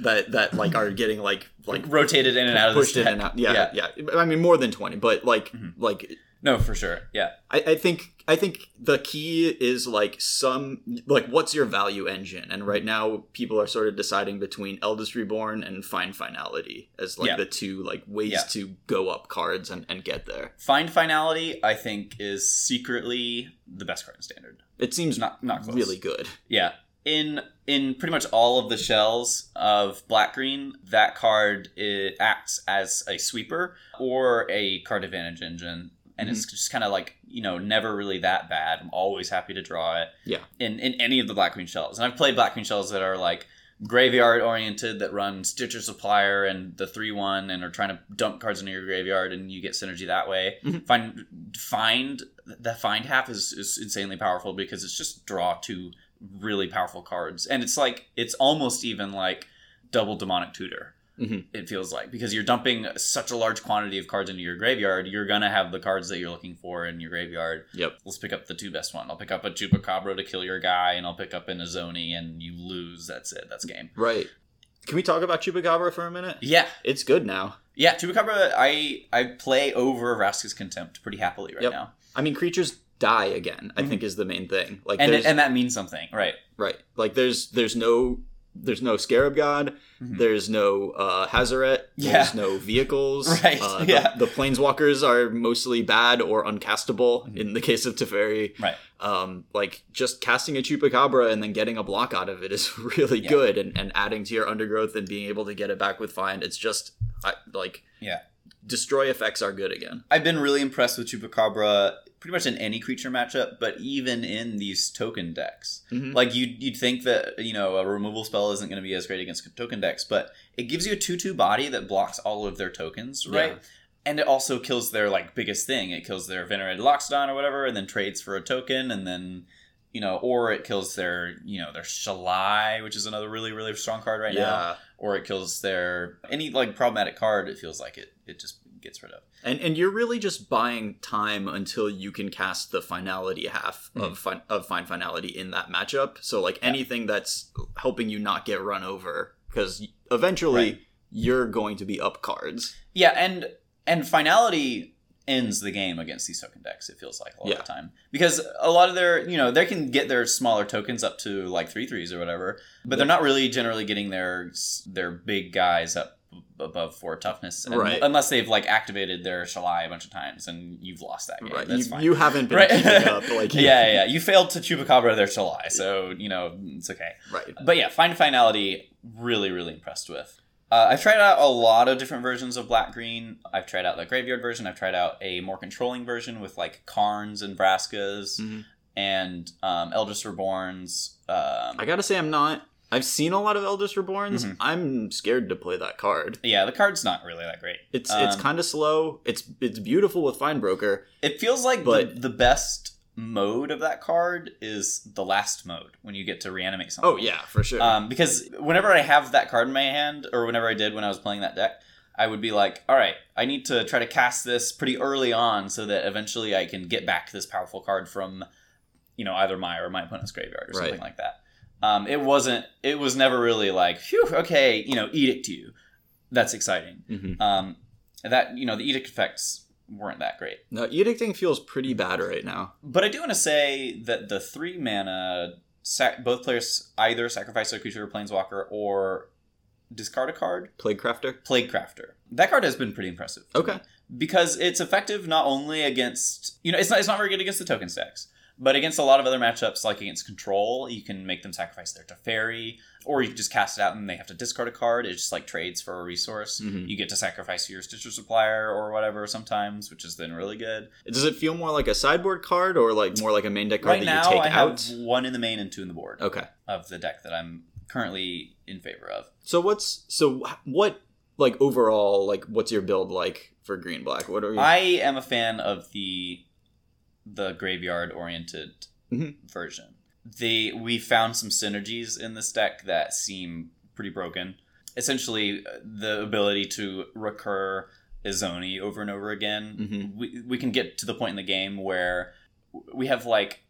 that that like are getting like like rotated in and out of the pushed in and out. Yeah, yeah, yeah I mean more than 20, but like Mhm. like No, for sure. Yeah. I, I think I think the key is like some like what's your value engine, and right now people are sort of deciding between Eldest Reborn and Find Finality as like Yeah. the two like ways Yeah. to go up cards and, and get there. Find Finality, I think, is secretly the best card in Standard. It seems Not not close. really good. Yeah. In in pretty much all of the shells of black green, that card it acts as a sweeper or a card advantage engine, and it's Mm-hmm. just kind of like you know never really that bad. I'm always happy to draw it. Yeah. In in any of the black green shells, and I've played black green shells that are like graveyard oriented that run Stitcher Supplier and the three one and are trying to dump cards into your graveyard and you get synergy that way. Mhm. Find find the find half is, is insanely powerful because it's just draw two really powerful cards and it's like it's almost even like double demonic tutor. Mhm. It feels like because you're dumping such a large quantity of cards into your graveyard, you're gonna have the cards that you're looking for in your graveyard. Yep. Let's pick up the two best one. I'll pick up a Chupacabra to kill your guy, and I'll pick up an Izoni, and you lose. That's it. That's game. Right. Can we talk about Chupacabra for a minute? Yeah, It's good now. yeah. Chupacabra, I I play over Vraska's Contempt pretty happily right Yep. now, I mean, creatures die again. I Mhm. think is the main thing. Like, and and that means something, right? right, like there's there's no there's no Scarab God, Mhm. there's no uh, Hazoret, Yeah. there's no vehicles. Right, Uh, the, yeah. the Planeswalkers are mostly bad or uncastable Mhm. in the case of Teferi. Right. Um, like just casting a Chupacabra and then getting a block out of it is really Yeah. good, and, and adding to your undergrowth and being able to get it back with Find. It's just I, like Yeah. destroy effects are good again. I've been really impressed with Chupacabra pretty much in any creature matchup, but even in these token decks. Mhm. Like you'd, you'd think that, you know, a removal spell isn't going to be as great against token decks, but it gives you a 2-2 body that blocks all of their tokens, right? Yeah. And it also kills their like biggest thing. It kills their Venerated Loxodon or whatever, and then trades for a token, and then you know, or it kills their you know their Shalai, which is another really really strong card right now, yeah. or it kills their any like problematic card. It feels like it it just gets rid of. And and you're really just buying time until you can cast the finality half Mhm. of fin- of fine finality in that matchup. So like Yeah. anything that's helping you not get run over because eventually Right. you're going to be up cards. Yeah, and and finality ends the game against these token decks. It feels like a lot Yeah. of time because a lot of their you know they can get their smaller tokens up to like three threes or whatever, but they're not really generally getting their their big guys up above four toughness, and- Right. Unless they've like activated their Shalai a bunch of times and you've lost that game. Right. That's You, fine. you haven't been right? up like yeah, yeah, yeah. You failed to Chupacabra their Shalai, so you know it's okay. Right. But yeah, Find Finality, really, really impressed with. Uh, I've tried out a lot of different versions of Black Green. I've tried out the Graveyard version. I've tried out a more controlling version with like Karns and Vraskas Mhm. and um, Eldest Reborns. Um, I gotta say I'm not. I've seen a lot of Eldest Reborns. Mhm. I'm scared to play that card. yeah, the card's not really that great. It's it's Um, kind of slow. It's it's beautiful with Fine Broker. It feels like But- the, the best mode of that card is the last mode when you get to reanimate something. Oh yeah, for sure. Um, because whenever I have that card in my hand, or whenever I did when I was playing that deck, I would be like, all right, I need to try to cast this pretty early on so that eventually I can get back this powerful card from, you know, either my or my opponent's graveyard or something Right. like that. Um, it wasn't, it was never really like, phew, okay, you know, edict you. That's exciting. Mhm. Um, that, you know, the edict effects weren't that great. No, edicting feels pretty bad right now. But I do want to say that the three mana, sac- both players either sacrifice a creature or planeswalker or discard a card. Plaguecrafter. Plague Crafter. That card has been pretty impressive. Okay. me. Because it's effective not only against you know it's not it's not very good against the token stacks, but against a lot of other matchups like against control, you can make them sacrifice their Teferi, or you can just cast it out and they have to discard a card. It just like trades for a resource. Mhm. You get to sacrifice your Stitcher Supplier or whatever sometimes, which is then really good. Does it feel more like a sideboard card or like more like a main deck card Right that now, you take I have out? one in the main and two in the board Okay. of the deck that I'm currently in favor of. So what's so what like overall like what's your build like for green black? What are you? I am a fan of the the graveyard oriented Mhm. version. The we found some synergies in this deck that seem pretty broken. Essentially, uh, the ability to recur Izoni over and over again. Mhm. We we can get to the point in the game where we have like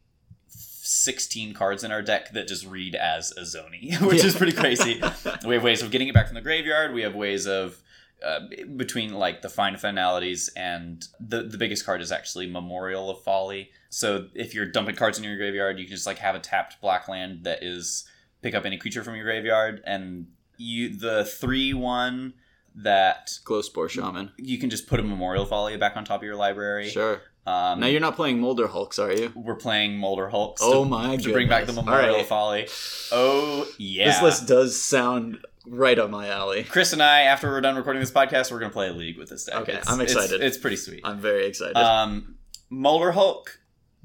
16 cards in our deck that just read as Izoni, which is pretty crazy. we have ways of getting it back from the graveyard. We have ways of uh, between like the fine finalities and the the biggest card is actually Memorial of Folly. So if you're dumping cards in your graveyard, you can just like have a tapped black land that is pick up any creature from your graveyard, and you the three one that Glowspore Shaman. you can just put a Memorial Folly back on top of your library. Sure. Um, now you're not playing Molderhulks, are you? we're playing Molderhulks. Oh to, my to bring back the. Memorial right. Folly. Oh yeah. This list does sound right up my alley. Chris and I, after we're done recording this podcast, we're gonna play a league with this deck. Okay, It's- I'm excited. It's, pretty sweet. I'm very excited. Um, Molderhulk,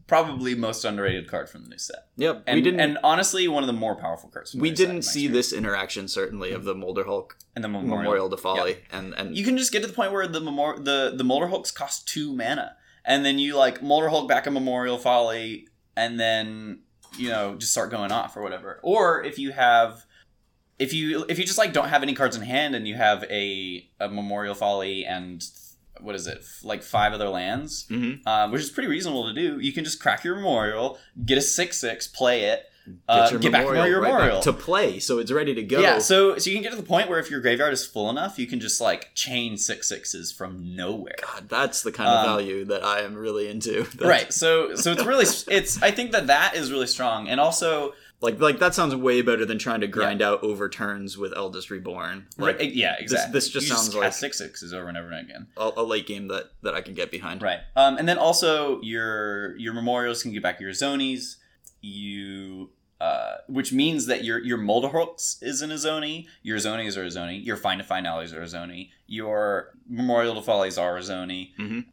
probably most underrated card from the new set, yep. and we didn't and honestly one of the more powerful cards. From we didn't see this interaction certainly of the Molderhulk in the Memorial, Memorial. to Folly and and You can just get to the point where the memor- the the Molderhulks cost two mana, and then you like Molderhulk back a Memorial Folly, and then you know just start going off or whatever. Or if you have if you if you just like don't have any cards in hand and you have a, a Memorial Folly and what is it like five other lands, Mhm. uh, which is pretty reasonable to do. You can just crack your Memorial, get a six six, play it, uh, get, back from your right back Memorial. to play, so it's ready to go. Yeah, so so you can get to the point where if your graveyard is full enough, you can just like chain six sixes from nowhere. God, that's the kind of Um, value that I am really into. That's- Right. So so it's really it's I think that that is really strong, and also Like like that sounds way better than trying to grind out overturns with Eldest Reborn. Like right. Yeah. Exactly. this just You sounds cast like- six sixes over and over and again. a, a late game that that I can get behind. Right. Um, and then also your your memorials can get back your zonies. You uh, which means that your your Molderhulks is in a zoni, your zonies are a zoni, your find to find allies are a zoni, your Memorial to Follies are a zoni. Mhm.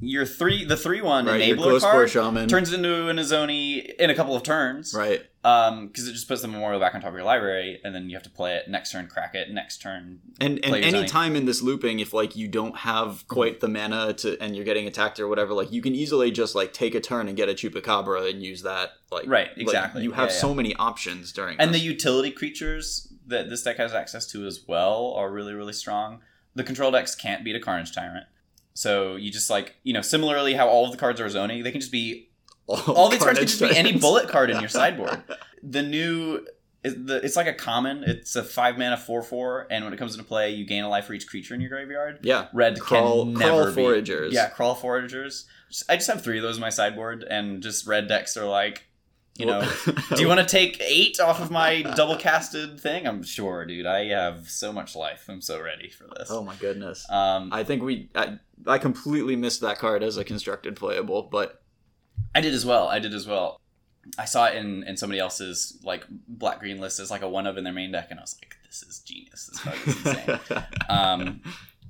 Your three the three one Right, enabler card shaman. turns into an Izoni in a couple of turns. right. Um, because it just puts the memorial back on top of your library, and then you have to play it next turn, crack it next turn. And and any time in this looping, if like you don't have quite the mana to and you're getting attacked or whatever, like you can easily just like take a turn and get a chupacabra and use that. Like Right, like, exactly. you have Yeah, so many options during. And the utility creatures that this deck has access to as well are really, really strong. The control decks can't beat a Carnage Tyrant. So you just like, you know, similarly how all of the cards are zoning, they can just be all these cards could just be any bullet card in your sideboard. The new it's like a common, it's a five mana four four, and when it comes into play, you gain a life for each creature in your graveyard. Yeah. Red Crawl, can crawl never be- foragers. Yeah, Kraul Foragers. I just have three of those in my sideboard, and just red decks are like, you know, do you want to take eight off of my double casted thing? I'm sure, dude. I have so much life. I'm so ready for this. Oh my goodness. Um, I think we. I, I completely missed that card as a constructed playable, but I did as well. I did as well. I saw it in, in somebody else's like black green list as like a one of in their main deck, and I was like, this is genius. This card is insane. um,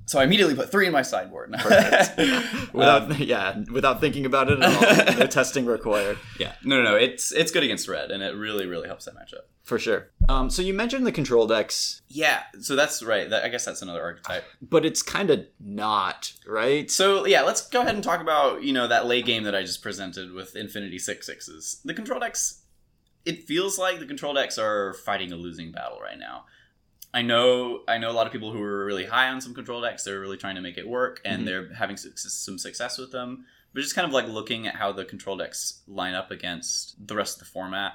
so I immediately put three in my sideboard. Without Um, yeah, without thinking about it at all. no testing required. yeah, no, no, no. It's it's good against red, and it really, really helps that matchup. For sure. Um, so you mentioned the control decks, Yeah, so that's right. That, I guess that's another archetype. but it's kind of not, right? So yeah, let's go ahead and talk about you know that late game that I just presented with Infinity Six Sixes. The control decks, it feels like the control decks are fighting a losing battle right now. I know, I know a lot of people who are really high on some control decks. They're really trying to make it work, and Mhm. they're having success, some success with them. But just kind of like looking at how the control decks line up against the rest of the format,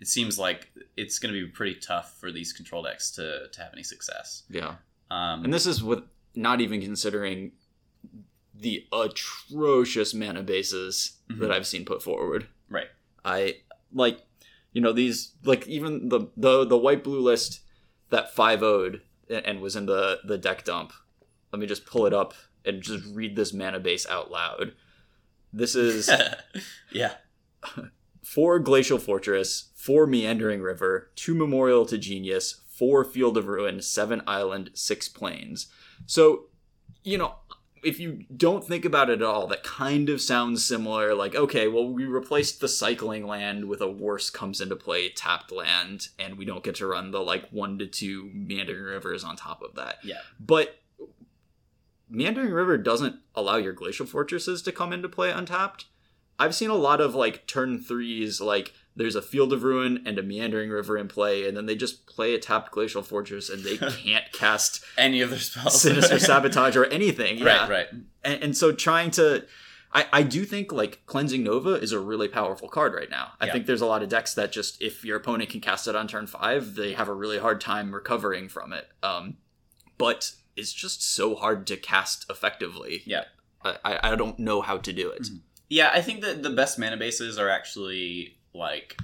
it seems like it's going to be pretty tough for these control decks to to have any success. Yeah. Um, And this is with not even considering the atrocious mana bases Mhm. that I've seen put forward. right. I like you know these like even the the the white blue list that 5 owed and was in the the deck dump. Let me just pull it up and just read this mana base out loud. This is yeah. four Glacial Fortress, four Meandering River, two Memorial to Genius, four Field of Ruin, seven Island, six Plains. So, you know, if you don't think about it at all, that kind of sounds similar. Like, okay, well, we replaced the cycling land with a worse comes into play tapped land, and we don't get to run the like one to two Meandering Rivers on top of that. Yeah. But Meandering River doesn't allow your Glacial Fortresses to come into play untapped. I've seen a lot of like turn threes, like there's a Field of Ruin and a Meandering River in play, and then they just play a tapped Glacial Fortress and they can't cast Any of their spells. Sinister Sabotage or anything. Yeah. Right, right. And, and so trying to. I, I do think like Cleansing Nova is a really powerful card right now. I Yeah. think there's a lot of decks that just if your opponent can cast it on turn five, they have a really hard time recovering from it. Um, but it's just so hard to cast effectively. Yeah. I, I don't know how to do it. Mhm. Yeah, I think that the best mana bases are actually like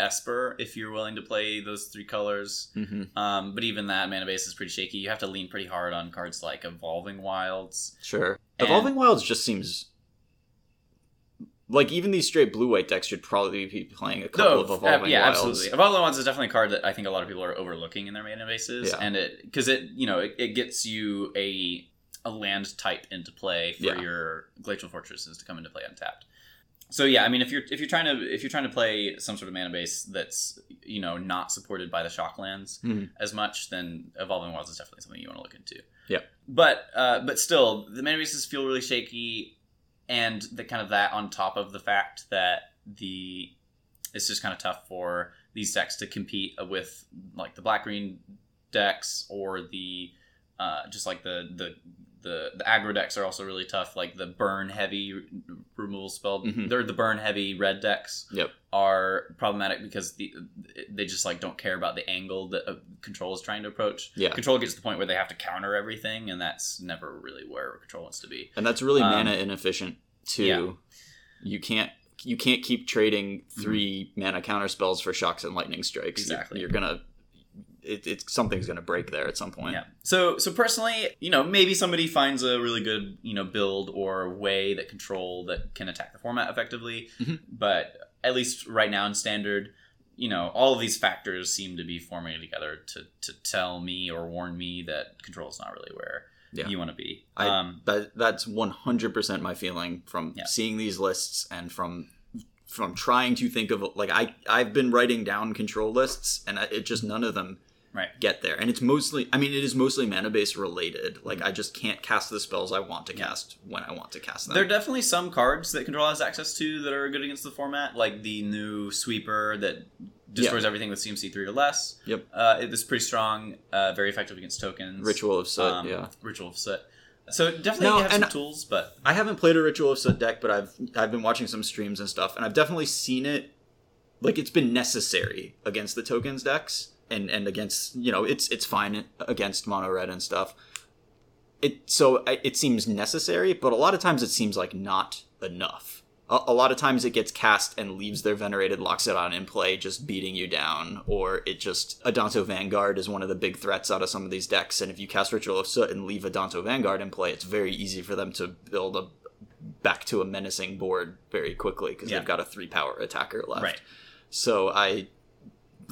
Esper, if you're willing to play those three colors. Mm-hmm. Um, but even that mana base is pretty shaky. You have to lean pretty hard on cards like Evolving Wilds. Sure. And- Evolving Wilds just seems like even these straight blue white decks should probably be playing a couple of uh, Evolving yeah, Wilds. absolutely. Evolving Wilds is definitely a card that I think a lot of people are overlooking in their mana bases, Yeah. and it because it you know it, it gets you a a land type into play for Yeah. your glacial fortresses to come into play untapped. So yeah, I mean if you're if you're trying to if you're trying to play some sort of mana base that's you know not supported by the shock lands Mhm. as much, then Evolving Wilds is definitely something you want to look into. Yeah. But uh, but still, the mana bases feel really shaky, and the kind of that on top of the fact that the it's just kind of tough for these decks to compete with like the black green decks or the uh, just like the the the the aggro decks are also really tough. Like the burn heavy r- removal spell, Mhm. they're the burn heavy red decks Yep. are problematic because the they just like don't care about the angle that uh, control is trying to approach. Yeah. Control gets to the point where they have to counter everything, and that's never really where control wants to be. And that's really Um, mana inefficient too. yeah. You can't you can't keep trading 3 mana counter spells for shocks and lightning strikes. You're- Exactly. You're, gonna it, it's something's gonna break there at some point. Yeah. So so personally, you know, maybe somebody finds a really good, you know, build or way that control that can attack the format effectively. Mhm. But at least right now in standard, you know, all of these factors seem to be forming together to to tell me or warn me that control is not really where Yeah. you want to be. I- um That that's 100% my feeling from Yeah. seeing these lists and from from trying to think of like I I've been writing down control lists and it just none of them Right. get there. And it's mostly I mean it is mostly mana base related. Like I just can't cast the spells I want to cast when I want to cast them. There are definitely some cards that Control has access to that are good against the format, like the new Sweeper that destroys everything with CMC three or less. Yep. Uh, it is pretty strong, uh, very effective against tokens. Ritual of Soot, um, yeah. Ritual of Soot. So definitely No, have some tools, but I haven't played a Ritual of Soot deck, but I've I've been watching some streams and stuff, and I've definitely seen it. Like it's been necessary against the tokens decks, and and against you know it's it's fine against mono red and stuff. It so it seems necessary, but a lot of times it seems like not enough. A, a lot of times it gets cast and leaves their venerated Loxodon in play, just beating you down, or it just Adanto Vanguard is one of the big threats out of some of these decks, and if you cast Ritual of Soot and leave Adanto Vanguard in play, it's very easy for them to build a back to a menacing board very quickly because Yeah. they've got a three power attacker left. Right. So I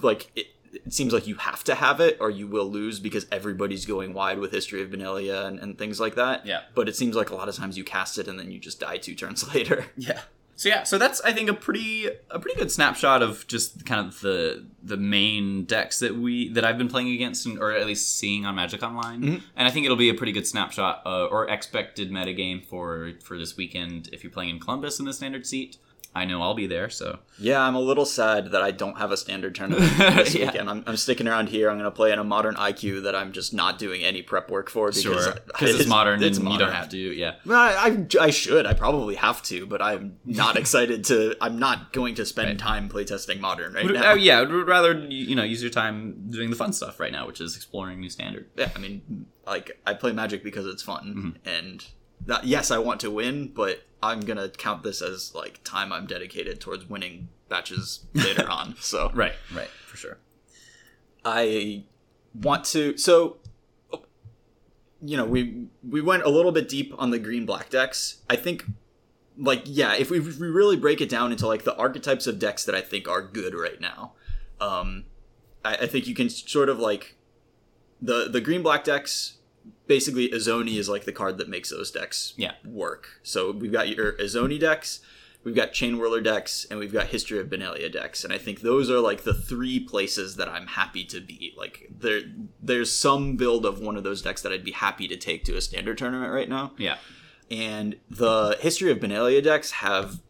like it. It seems like you have to have it, or you will lose because everybody's going wide with History of Benalia and, and things like that. Yeah. But it seems like a lot of times you cast it and then you just die two turns later. yeah. So yeah, so that's I think a pretty a pretty good snapshot of just kind of the the main decks that we that I've been playing against, and, or at least seeing on Magic Online. Mhm. And I think it'll be a pretty good snapshot uh, or expected metagame for for this weekend if you're playing in Columbus in the standard seat. I know I'll be there, so Yeah, I'm a little sad that I don't have a standard tournament this Yeah. weekend. I'm, I'm sticking around here. I'm going to play in a modern IQ that I'm just not doing any prep work for because sure I- because it's modern it's and you don't have to. Yeah. Well, I, I, I should. I probably have to, but I'm not excited to. I'm not going to spend Right. time playtesting modern right Would- now. oh, yeah, I would rather you know use your time doing the fun stuff right now, which is exploring new standard. Yeah, I mean, like I play Magic because it's fun, Mm-hmm. and that, yes, I want to win, but I'm gonna count this as like time I'm dedicated towards winning batches later on. So Right, right, for sure. I want to. So, you know, we we went a little bit deep on the green black decks. I think, like, yeah, if we, if we really break it down into like the archetypes of decks that I think are good right now, um, I, I think you can sort of like the the green black decks. Basically, Izoni is like the card that makes those decks Yeah. work. So we've got your Izoni decks, we've got Chainwhirler decks, and we've got History of Benalia decks. And I think those are like the three places that I'm happy to be. Like there, there's some build of one of those decks that I'd be happy to take to a standard tournament right now. Yeah. And the History of Benalia decks have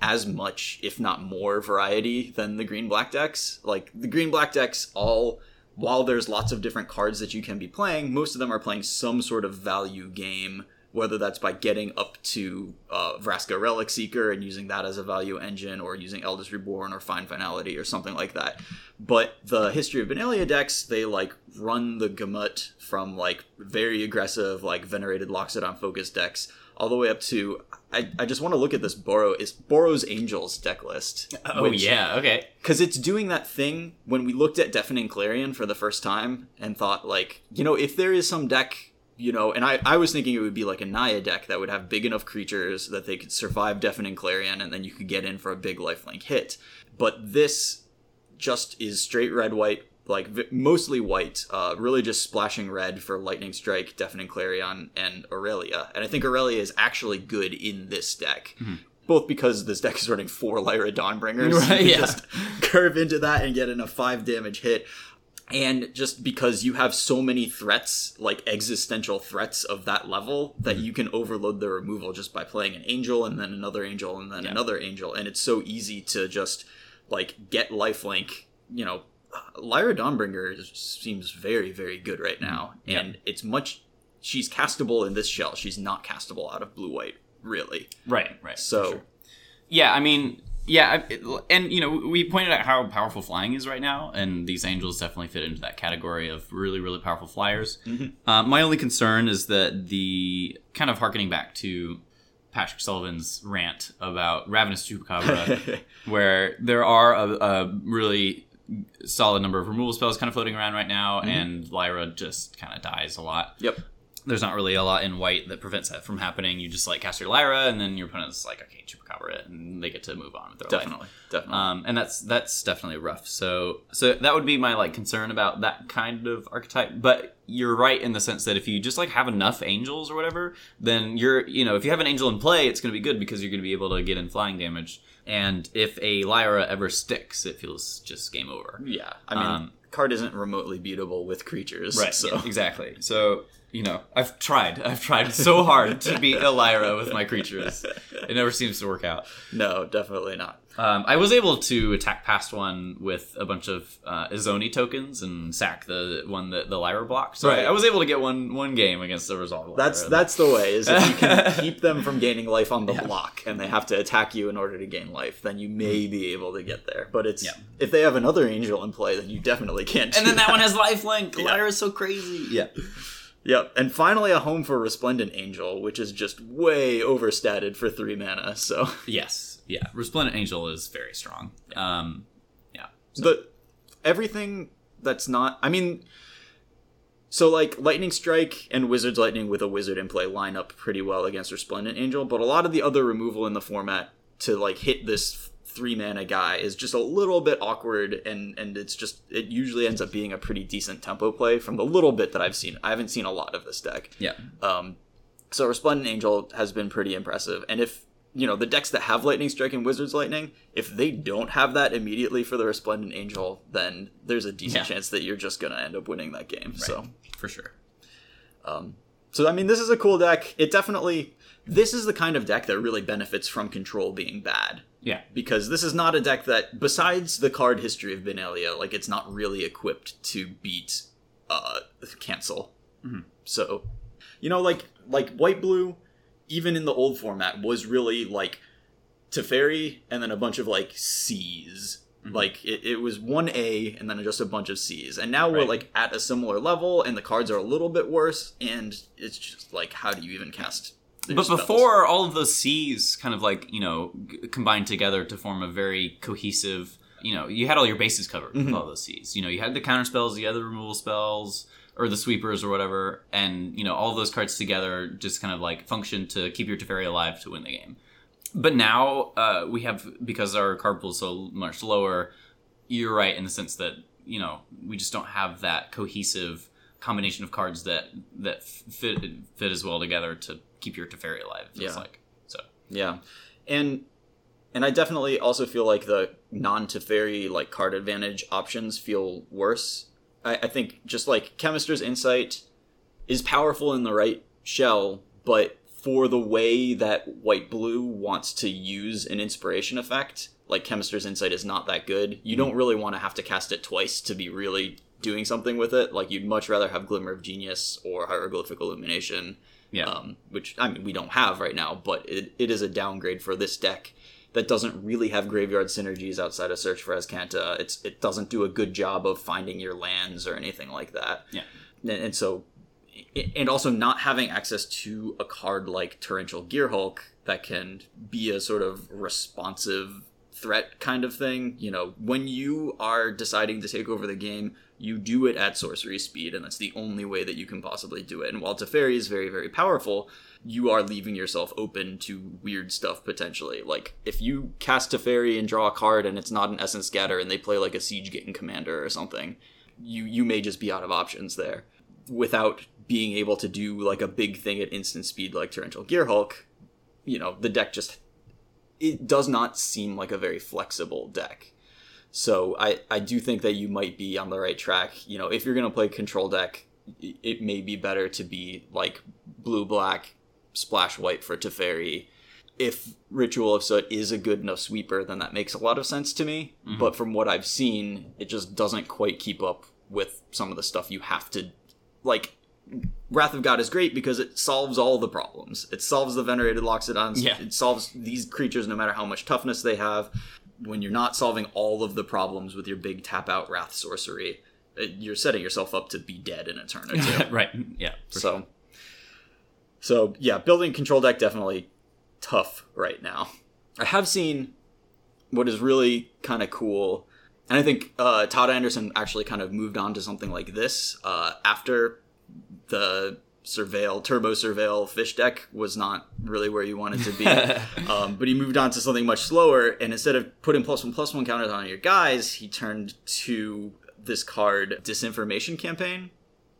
as much, if not more, variety than the green black decks. Like the green black decks all while there's lots of different cards that you can be playing, most of them are playing some sort of value game, whether that's by getting up to uh, Vraska Relic Seeker and using that as a value engine, or using Eldest Reborn or Fine Finality or something like that. But the History of Benalia decks, they like run the gamut from like very aggressive, like Venerated Loxodon focused decks, all the way up to I, I just want to look at this Boro is Boros Angels deck list. Oh which- yeah, okay. because it's doing that thing when we looked at Deafening Clarion for the first time and thought, like, you know, if there is some deck, you know, and I, I was thinking it would be like a Naya deck that would have big enough creatures that they could survive Deafening Clarion and then you could get in for a big lifelink hit. But this just is straight red white, like v- mostly white, uh, really just splashing red for Lightning Strike, Deafening Clarion, and Aurelia. And I think Aurelia is actually good in this deck. Both because this deck is running four Lyra Dawnbringers. Right, You yeah. Just curve into that and get in a five damage hit. And just because you have so many threats, like existential threats of that level, that Mm-hmm. you can overload the removal just by playing an angel and then another angel and then Yeah. another angel. And it's so easy to just like get lifelink. You know, Lyra Dawnbringer seems very, very good right now. Mm-hmm. Yeah. And it's much. She's castable in this shell. She's not castable out of blue white, really. Right, right. So. sure. yeah, I mean, yeah, and you know, we pointed out how powerful flying is right now, and these angels definitely fit into that category of really, really powerful flyers. Mhm. Uh, my only concern is that the kind of harkening back to Patrick Sullivan's rant about Ravenous Chupacabra, where there are a, a really solid number of removal spells kind of floating around right now, Mhm. and Lyra just kind of dies a lot. Yep. There's not really a lot in white that prevents that from happening. You just like cast your Lyra, and then your opponent's like, okay, Chupacabra it, and they get to move on with their life. definitely, definitely. Um, and that's that's definitely rough. So so that would be my like concern about that kind of archetype. But you're right in the sense that if you just like have enough angels or whatever, then you're you know if you have an angel in play, it's going to be good because you're going to be able to get in flying damage. And if a Lyra ever sticks, it feels just game over. yeah, I mean, um, card isn't remotely beatable with creatures, right? So yeah, exactly. So you know, I've tried. I've tried so hard to beat a Lyra with my creatures. It never seems to work out. no, definitely not. Um, I was able to attack past one with a bunch of uh, Izoni tokens and sack the one that the Lyra blocked. So Right. I, I was able to get one one game against the Resolve. That's Lyra. that's the way. Is if you can keep them from gaining life on the Yeah. block, and they have to attack you in order to gain life, then you may be able to get there. But it's Yeah. if they have another angel in play, then you definitely can't. and then that one has lifelink. Yeah. Lyra's so crazy. Yeah. Yep. And finally, a home for Resplendent Angel, which is just way overstated for three mana. So Yes. Yeah. Resplendent Angel is very strong. Um, but everything that's not. I mean. So like Lightning Strike and Wizard's Lightning with a wizard in play line up pretty well against Resplendent Angel, but a lot of the other removal in the format to like hit this three mana guy is just a little bit awkward and and it's just it usually ends up being a pretty decent tempo play from the little bit that I've seen. I haven't seen a lot of this deck. yeah. Um, so Resplendent Angel has been pretty impressive, and if you know the decks that have Lightning Strike and Wizard's Lightning, if they don't have that immediately for the Resplendent Angel, then there's a decent Yeah. chance that you're just gonna end up winning that game. So, For sure. um, so I mean, this is a cool deck. It definitely this is the kind of deck that really benefits from control being bad Yeah. because this is not a deck that, besides the card history of Benalia, like it's not really equipped to beat uh, cancel. Mhm. So, you know, like like white blue, even in the old format, was really like Teferi and then a bunch of like C's. Mhm. Like it, it was one A and then just a bunch of C's. And now we're like at a similar level, and the cards are a little bit worse. And it's just like, how do you even cast? But spells? before all of those C's kind of like, you know, g- combined together to form a very cohesive, you know, you had all your bases covered Mhm. with all those C's. You know, you had the counter spells, you had the removal spells, or the sweepers or whatever, and, you know, all those cards together just kind of like function to keep your Teferi alive to win the game. But now uh, we have, because our card pool is so much lower, you're right in the sense that, you know, we just don't have that cohesive combination of cards that that fit fit as well together to keep your Teferi alive. It feels Yeah. like so. Yeah, and and I definitely also feel like the non-Teferi like card advantage options feel worse. I, I think just like Chemister's Insight is powerful in the right shell, but for the way that White Blue wants to use an inspiration effect, like Chemister's Insight is not that good. You don't really want to have to cast it twice to be really doing something with it. Like you'd much rather have Glimmer of Genius or Hieroglyphic Illumination Yeah. um, which I mean we don't have right now, but it, it is a downgrade for this deck that doesn't really have graveyard synergies outside of Search for Azcanta. It's it doesn't do a good job of finding your lands or anything like that. Yeah. and, and so and also not having access to a card like Torrential Gearhulk that can be a sort of responsive threat kind of thing. You know, when you are deciding to take over the game, you do it at sorcery speed, and that's the only way that you can possibly do it. And while Teferi is very, very powerful, you are leaving yourself open to weird stuff potentially. Like if you cast Teferi and draw a card and it's not an Essence Scatter and they play like a Siege-Gang Commander or something, you you may just be out of options there without being able to do like a big thing at instant speed like Torrential Gearhulk. You know, the deck just it does not seem like a very flexible deck. So I, I do think that you might be on the right track. You know, if you're gonna play control deck, it may be better to be like blue black, splash white for Teferi. If Ritual of Soot is a good enough sweeper, then that makes a lot of sense to me. Mhm. But from what I've seen, it just doesn't quite keep up with some of the stuff you have to like. Wrath of God is great because it solves all the problems. It solves the venerated Loxodons. Yeah. It solves these creatures no matter how much toughness they have when you're not solving all of the problems with your big tap out wrath sorcery, uh, you're setting yourself up to be dead in a turn or two. right. Yeah. so, so yeah, building control deck definitely tough right now. I have seen what is really kind of cool, and I think uh, Todd Anderson actually kind of moved on to something like this uh, after the surveil turbo surveil fish deck was not really where you wanted to be um, but he moved on to something much slower and instead of putting plus one plus one counters on your guys he turned to this card disinformation campaign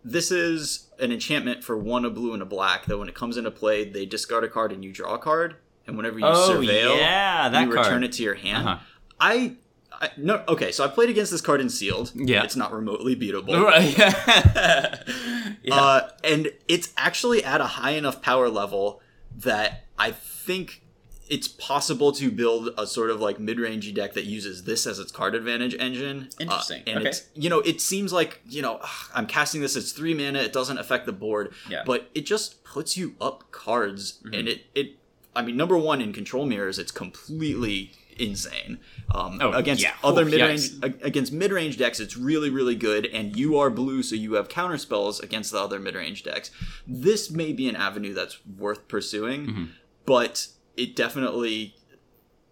this is an enchantment for one a blue and a black that when it comes into play they discard a card and you draw a card and whenever you Oh, surveil yeah, that you card. return it to your hand Uh-huh. I, I no okay so i played against this card in sealed Yeah. it's not remotely beatable Right. yeah. uh, and it's actually at a high enough power level that I think it's possible to build a sort of like mid-rangey deck that uses this as its card advantage engine. Uh, Interesting. and Okay. it's you know it seems like you know ugh, I'm casting this. It's three mana. It doesn't affect the board. Yeah. But it just puts you up cards, Mm-hmm. and it it. I mean, number one in control mirrors, it's completely insane. Um, Oh, against yeah. other Oh, mid-range ag- against mid-range decks, it's really really good, and you are blue, so you have counter spells against the other mid-range decks. This may be an avenue that's worth pursuing, Mm-hmm. but it definitely,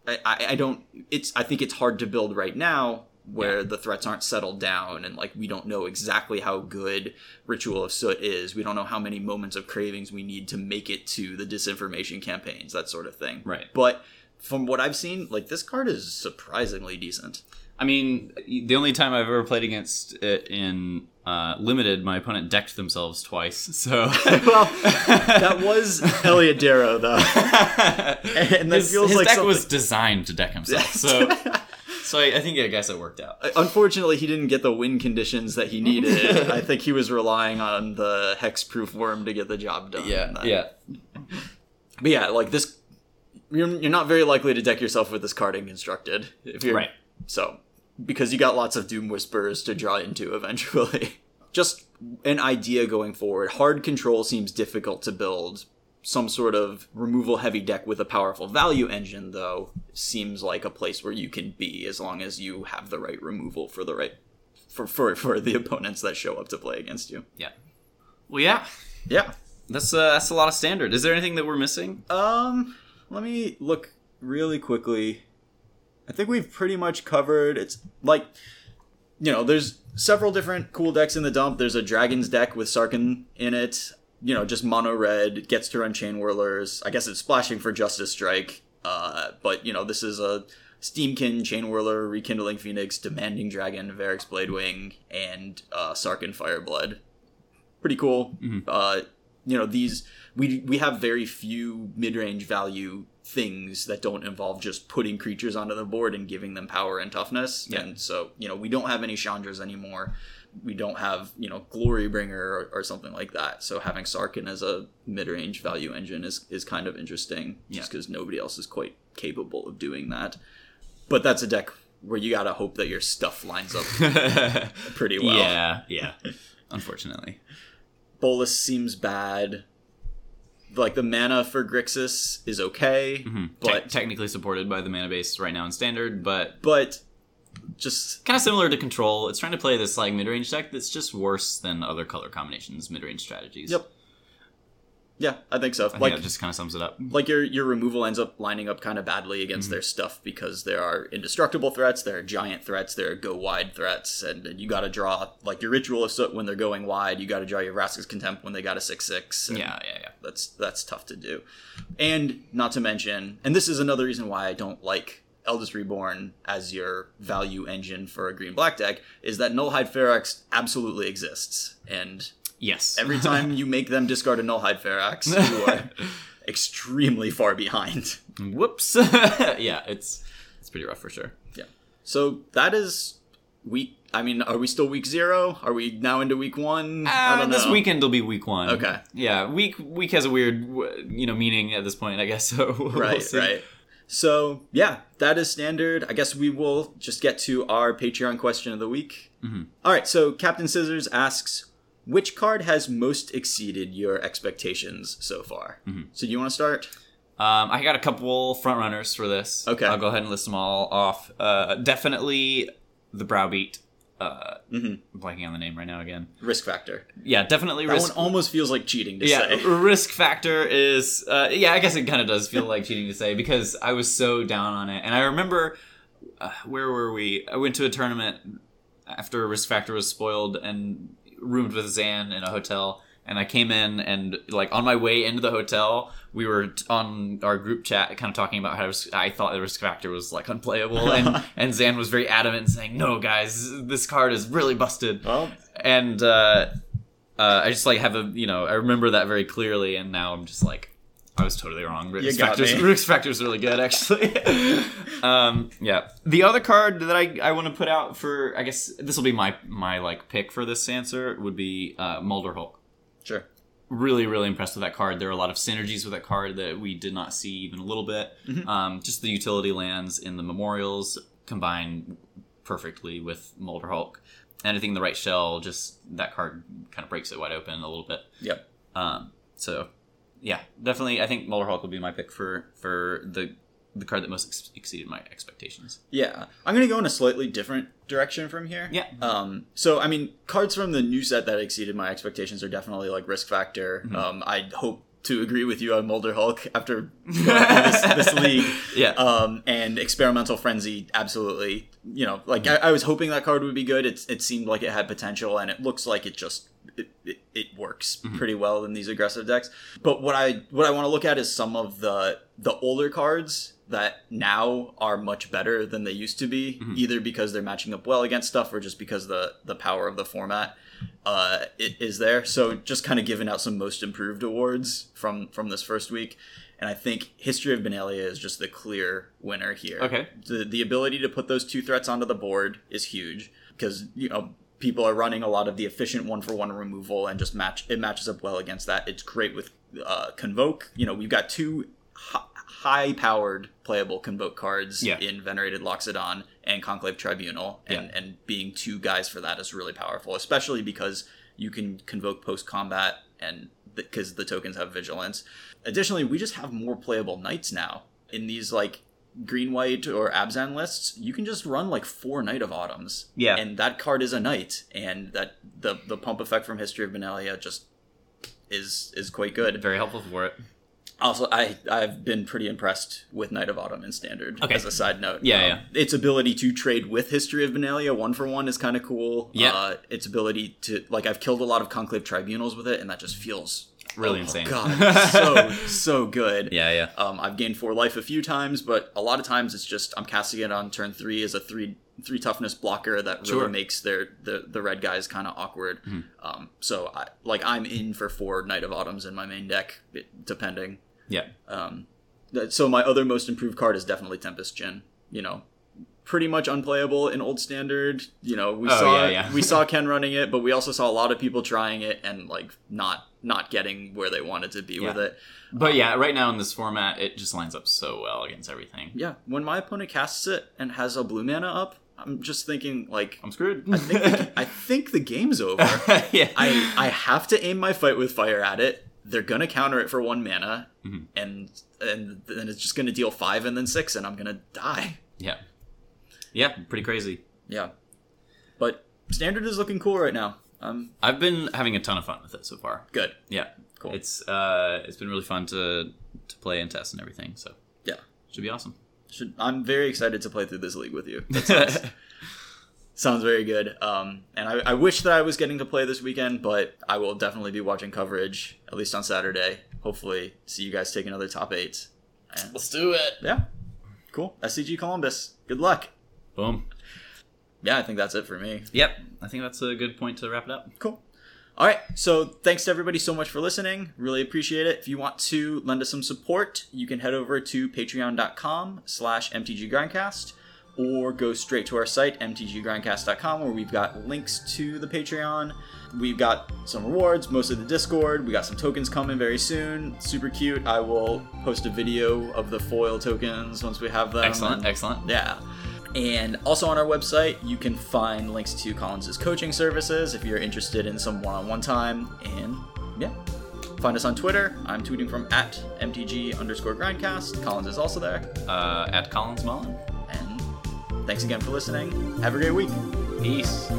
I, I, I don't. It's I think it's hard to build right now. Where the threats aren't settled down, and like we don't know exactly how good Ritual of Soot is. We don't know how many moments of cravings we need to make it to the disinformation campaigns, that sort of thing. Right. But from what I've seen, like this card is surprisingly decent. I mean, the only time I've ever played against it in uh, limited, my opponent decked themselves twice. So well, that was Elliot Darrow, though. And that his, feels his like deck something- was designed to deck himself. So, so I, I think I guess it worked out. Unfortunately, he didn't get the win conditions that he needed. I think he was relying on the hexproof worm to get the job done. Yeah, yeah. But yeah, like this, you're, you're not very likely to deck yourself with this card in constructed. If you're Right. So, because you got lots of Doom Whisperers to draw into eventually. Just an idea going forward. Hard control seems difficult to build. Some sort of removal heavy deck with a powerful value engine, though, seems like a place where you can be as long as you have the right removal for the right for for, for the opponents that show up to play against you. Yeah. Well, yeah. Yeah. That's uh, that's a lot of standard. Is there anything that we're missing? Um, let me look really quickly. I think we've pretty much covered. It's like, you know, there's several different cool decks in the dump. There's a Dragons deck with Sarkhan in it. You know, just mono red gets to run Chainwhirlers. I guess it's splashing for Justice Strike. Uh, but you know, this is a Steamkin, Chainwhirler, Rekindling Phoenix, Demanding Dragon, Verix Bladewing, and uh, Sarkhan Fireblood. Pretty cool. Uh, you know these we we have very few mid-range value things that don't involve just putting creatures onto the board and giving them power and toughness Yeah. and so you know we don't have any chandras anymore we don't have you know Glorybringer or, or something like that so having Sarkhan as a mid-range value engine is is kind of interesting just because nobody else is quite capable of doing that but that's a deck where you gotta hope that your stuff lines up pretty well Yeah, yeah. Unfortunately. Bolus seems bad. Like the mana for Grixis is okay, mm-hmm. Te- but technically supported by the mana base right now in standard, but but just kind of similar to control. It's trying to play this like mid range deck that's just worse than other color combinations, mid range strategies. Yep. Yeah, I think so. I think like that just kind of sums it up. like your your removal ends up lining up kind of badly against mm-hmm. their stuff because there are indestructible threats, there are giant threats, there are go wide threats, and you got to draw like your ritual of soot when they're going wide. You got to draw your Vraska's contempt when they got a six six. Yeah, yeah, yeah. that's that's tough to do and not to mention and this is another reason why i don't like eldest reborn as your value engine for a green black deck is that Nullhide Ferox absolutely exists and Yes. every time you make them discard a Nullhide Ferox, you are extremely far behind Whoops. yeah, it's it's pretty rough for sure. yeah so that is week i mean are we still week zero are we now into week one i Uh, don't know. this weekend will be week one. Okay. Yeah, week week has a weird, you know, meaning at this point. I guess so. we'll right see. right so yeah that is standard i guess we will just get to our patreon question of the week Mm-hmm. All right so captain scissors asks which card has most exceeded your expectations so far Mm-hmm. so do you want to start Um, I got a couple front runners for this. Okay. I'll go ahead and list them all off. Uh, definitely the browbeat. uh, hmm I'm blanking on the name right now again. Risk factor. Yeah, definitely That risk. one almost feels like cheating to yeah, say. risk factor is uh, yeah. I guess it kind of does feel like cheating to say because I was so down on it, and I remember uh, where were we? I went to a tournament after risk factor was spoiled and roomed with Zan in a hotel. And I came in and like on my way into the hotel, we were t- on our group chat, kind of talking about how risk- I thought the risk factor was like unplayable, and and Zan was very adamant saying, "No, guys, this card is really busted." Well, and uh, uh, I just like have a you know I remember that very clearly, and now I'm just like I was totally wrong. Risk You got factors, me. risk factors really good actually. um, yeah, the other card that I, I want to put out for I guess this will be my my like pick for this answer would be uh, Molderhulk. sure. Really, really impressed with that card. There are a lot of synergies with that card that we did not see even a little bit. Mhm. Um, just the utility lands in the memorials combine perfectly with Molderhulk. Anything in the right shell, just that card kind of breaks it wide open a little bit. Yep. Um, so, yeah, definitely. I think Molderhulk would be my pick for for the the card that most ex- exceeded my expectations. Yeah, I'm gonna go in a slightly different direction from here. Yeah. Um. So I mean, cards from the new set that exceeded my expectations are definitely like risk factor. Mhm. Um. I hope to agree with you on Molderhulk after this, this league. Yeah. Um. And experimental frenzy, absolutely. You know, like I, I was hoping that card would be good. It it seemed like it had potential, and it looks like it just. It, it, it works Mhm. pretty well in these aggressive decks but what i what i want to look at is some of the the older cards that now are much better than they used to be Mhm. either because they're matching up well against stuff or just because the the power of the format uh it is there so just kind of giving out some most improved awards from from this first week and i think history of benalia is just the clear winner here Okay. the the ability to put those two threats onto the board is huge because you know people are running a lot of the efficient one for one removal and just match it matches up well against that. It's great with uh, convoke. You know we've got two high powered playable convoke cards Yeah. in venerated Loxodon and Conclave Tribunal, and and being two guys for that is really powerful, especially because you can convoke post combat and because the tokens have vigilance. Additionally, we just have more playable knights now in these like green white or abzan lists you can just run like four knight of autumns Yeah. and that card is a knight and that the the pump effect from history of benalia just is is quite good Very helpful for it. also i i've been pretty impressed with knight of autumn in standard Okay. as a side note Yeah, Um, yeah. its ability to trade with history of benalia one for one is kind of cool Yeah. uh, its ability to like i've killed a lot of conclave tribunals with it and that just feels Really oh, insane. god so so good Yeah, yeah. um, I've gained four life a few times, but a lot of times it's just I'm casting it on turn three as a three three toughness blocker that really Sure. makes their the, the red guys kind of awkward. Mhm. Um, so I like I'm in for four Knight of Autumns in my main deck, depending. Yeah. Um, that, so my other most improved card is definitely Tempest Djinn. You know, pretty much unplayable in old standard. You know, we Oh, saw yeah, yeah. we saw Ken running it, but we also saw a lot of people trying it and like not not getting where they wanted to be with it. But yeah, right now in this format, it just lines up so well against everything. Yeah, when my opponent casts it and has a blue mana up, I'm just thinking like I'm screwed. I think the, I think the game's over. yeah. I I have to aim my fight with fire at it. They're gonna counter it for one mana, Mhm. and and then it's just gonna deal five and then six, and I'm gonna die. yeah. Yeah, pretty crazy. Yeah, but standard is looking cool right now. Um, I've been having a ton of fun with it so far. good. Yeah. Cool. It's uh it's been really fun to to play and test and everything, so Yeah. should be awesome. Should I'm very excited to play through this league with you. That sounds, sounds very good. Um, and I, I wish that I was getting to play this weekend, but I will definitely be watching coverage at least on Saturday. Hopefully, see you guys take another top eight. And Let's do it. yeah, cool. SCG Columbus. Good luck. Boom. Yeah, I think that's it for me. Yep. I think that's a good point to wrap it up. Cool. All right. So thanks to everybody so much for listening. Really appreciate it. If you want to lend us some support, you can head over to patreon.com slash mtggrindcast or go straight to our site, mtggrindcast.com, where we've got links to the Patreon. We've got some rewards, most of the Discord. We got some tokens coming very soon. Super cute. I will post a video of the foil tokens once we have them. Excellent. Excellent. yeah. And also on our website, you can find links to Collins's coaching services if you're interested in some one-on-one time. And yeah, find us on Twitter. I'm tweeting from at mtg underscore grindcast. Collins is also there. Uh, at Collins Mullen. And thanks again for listening. Have a great week. Peace.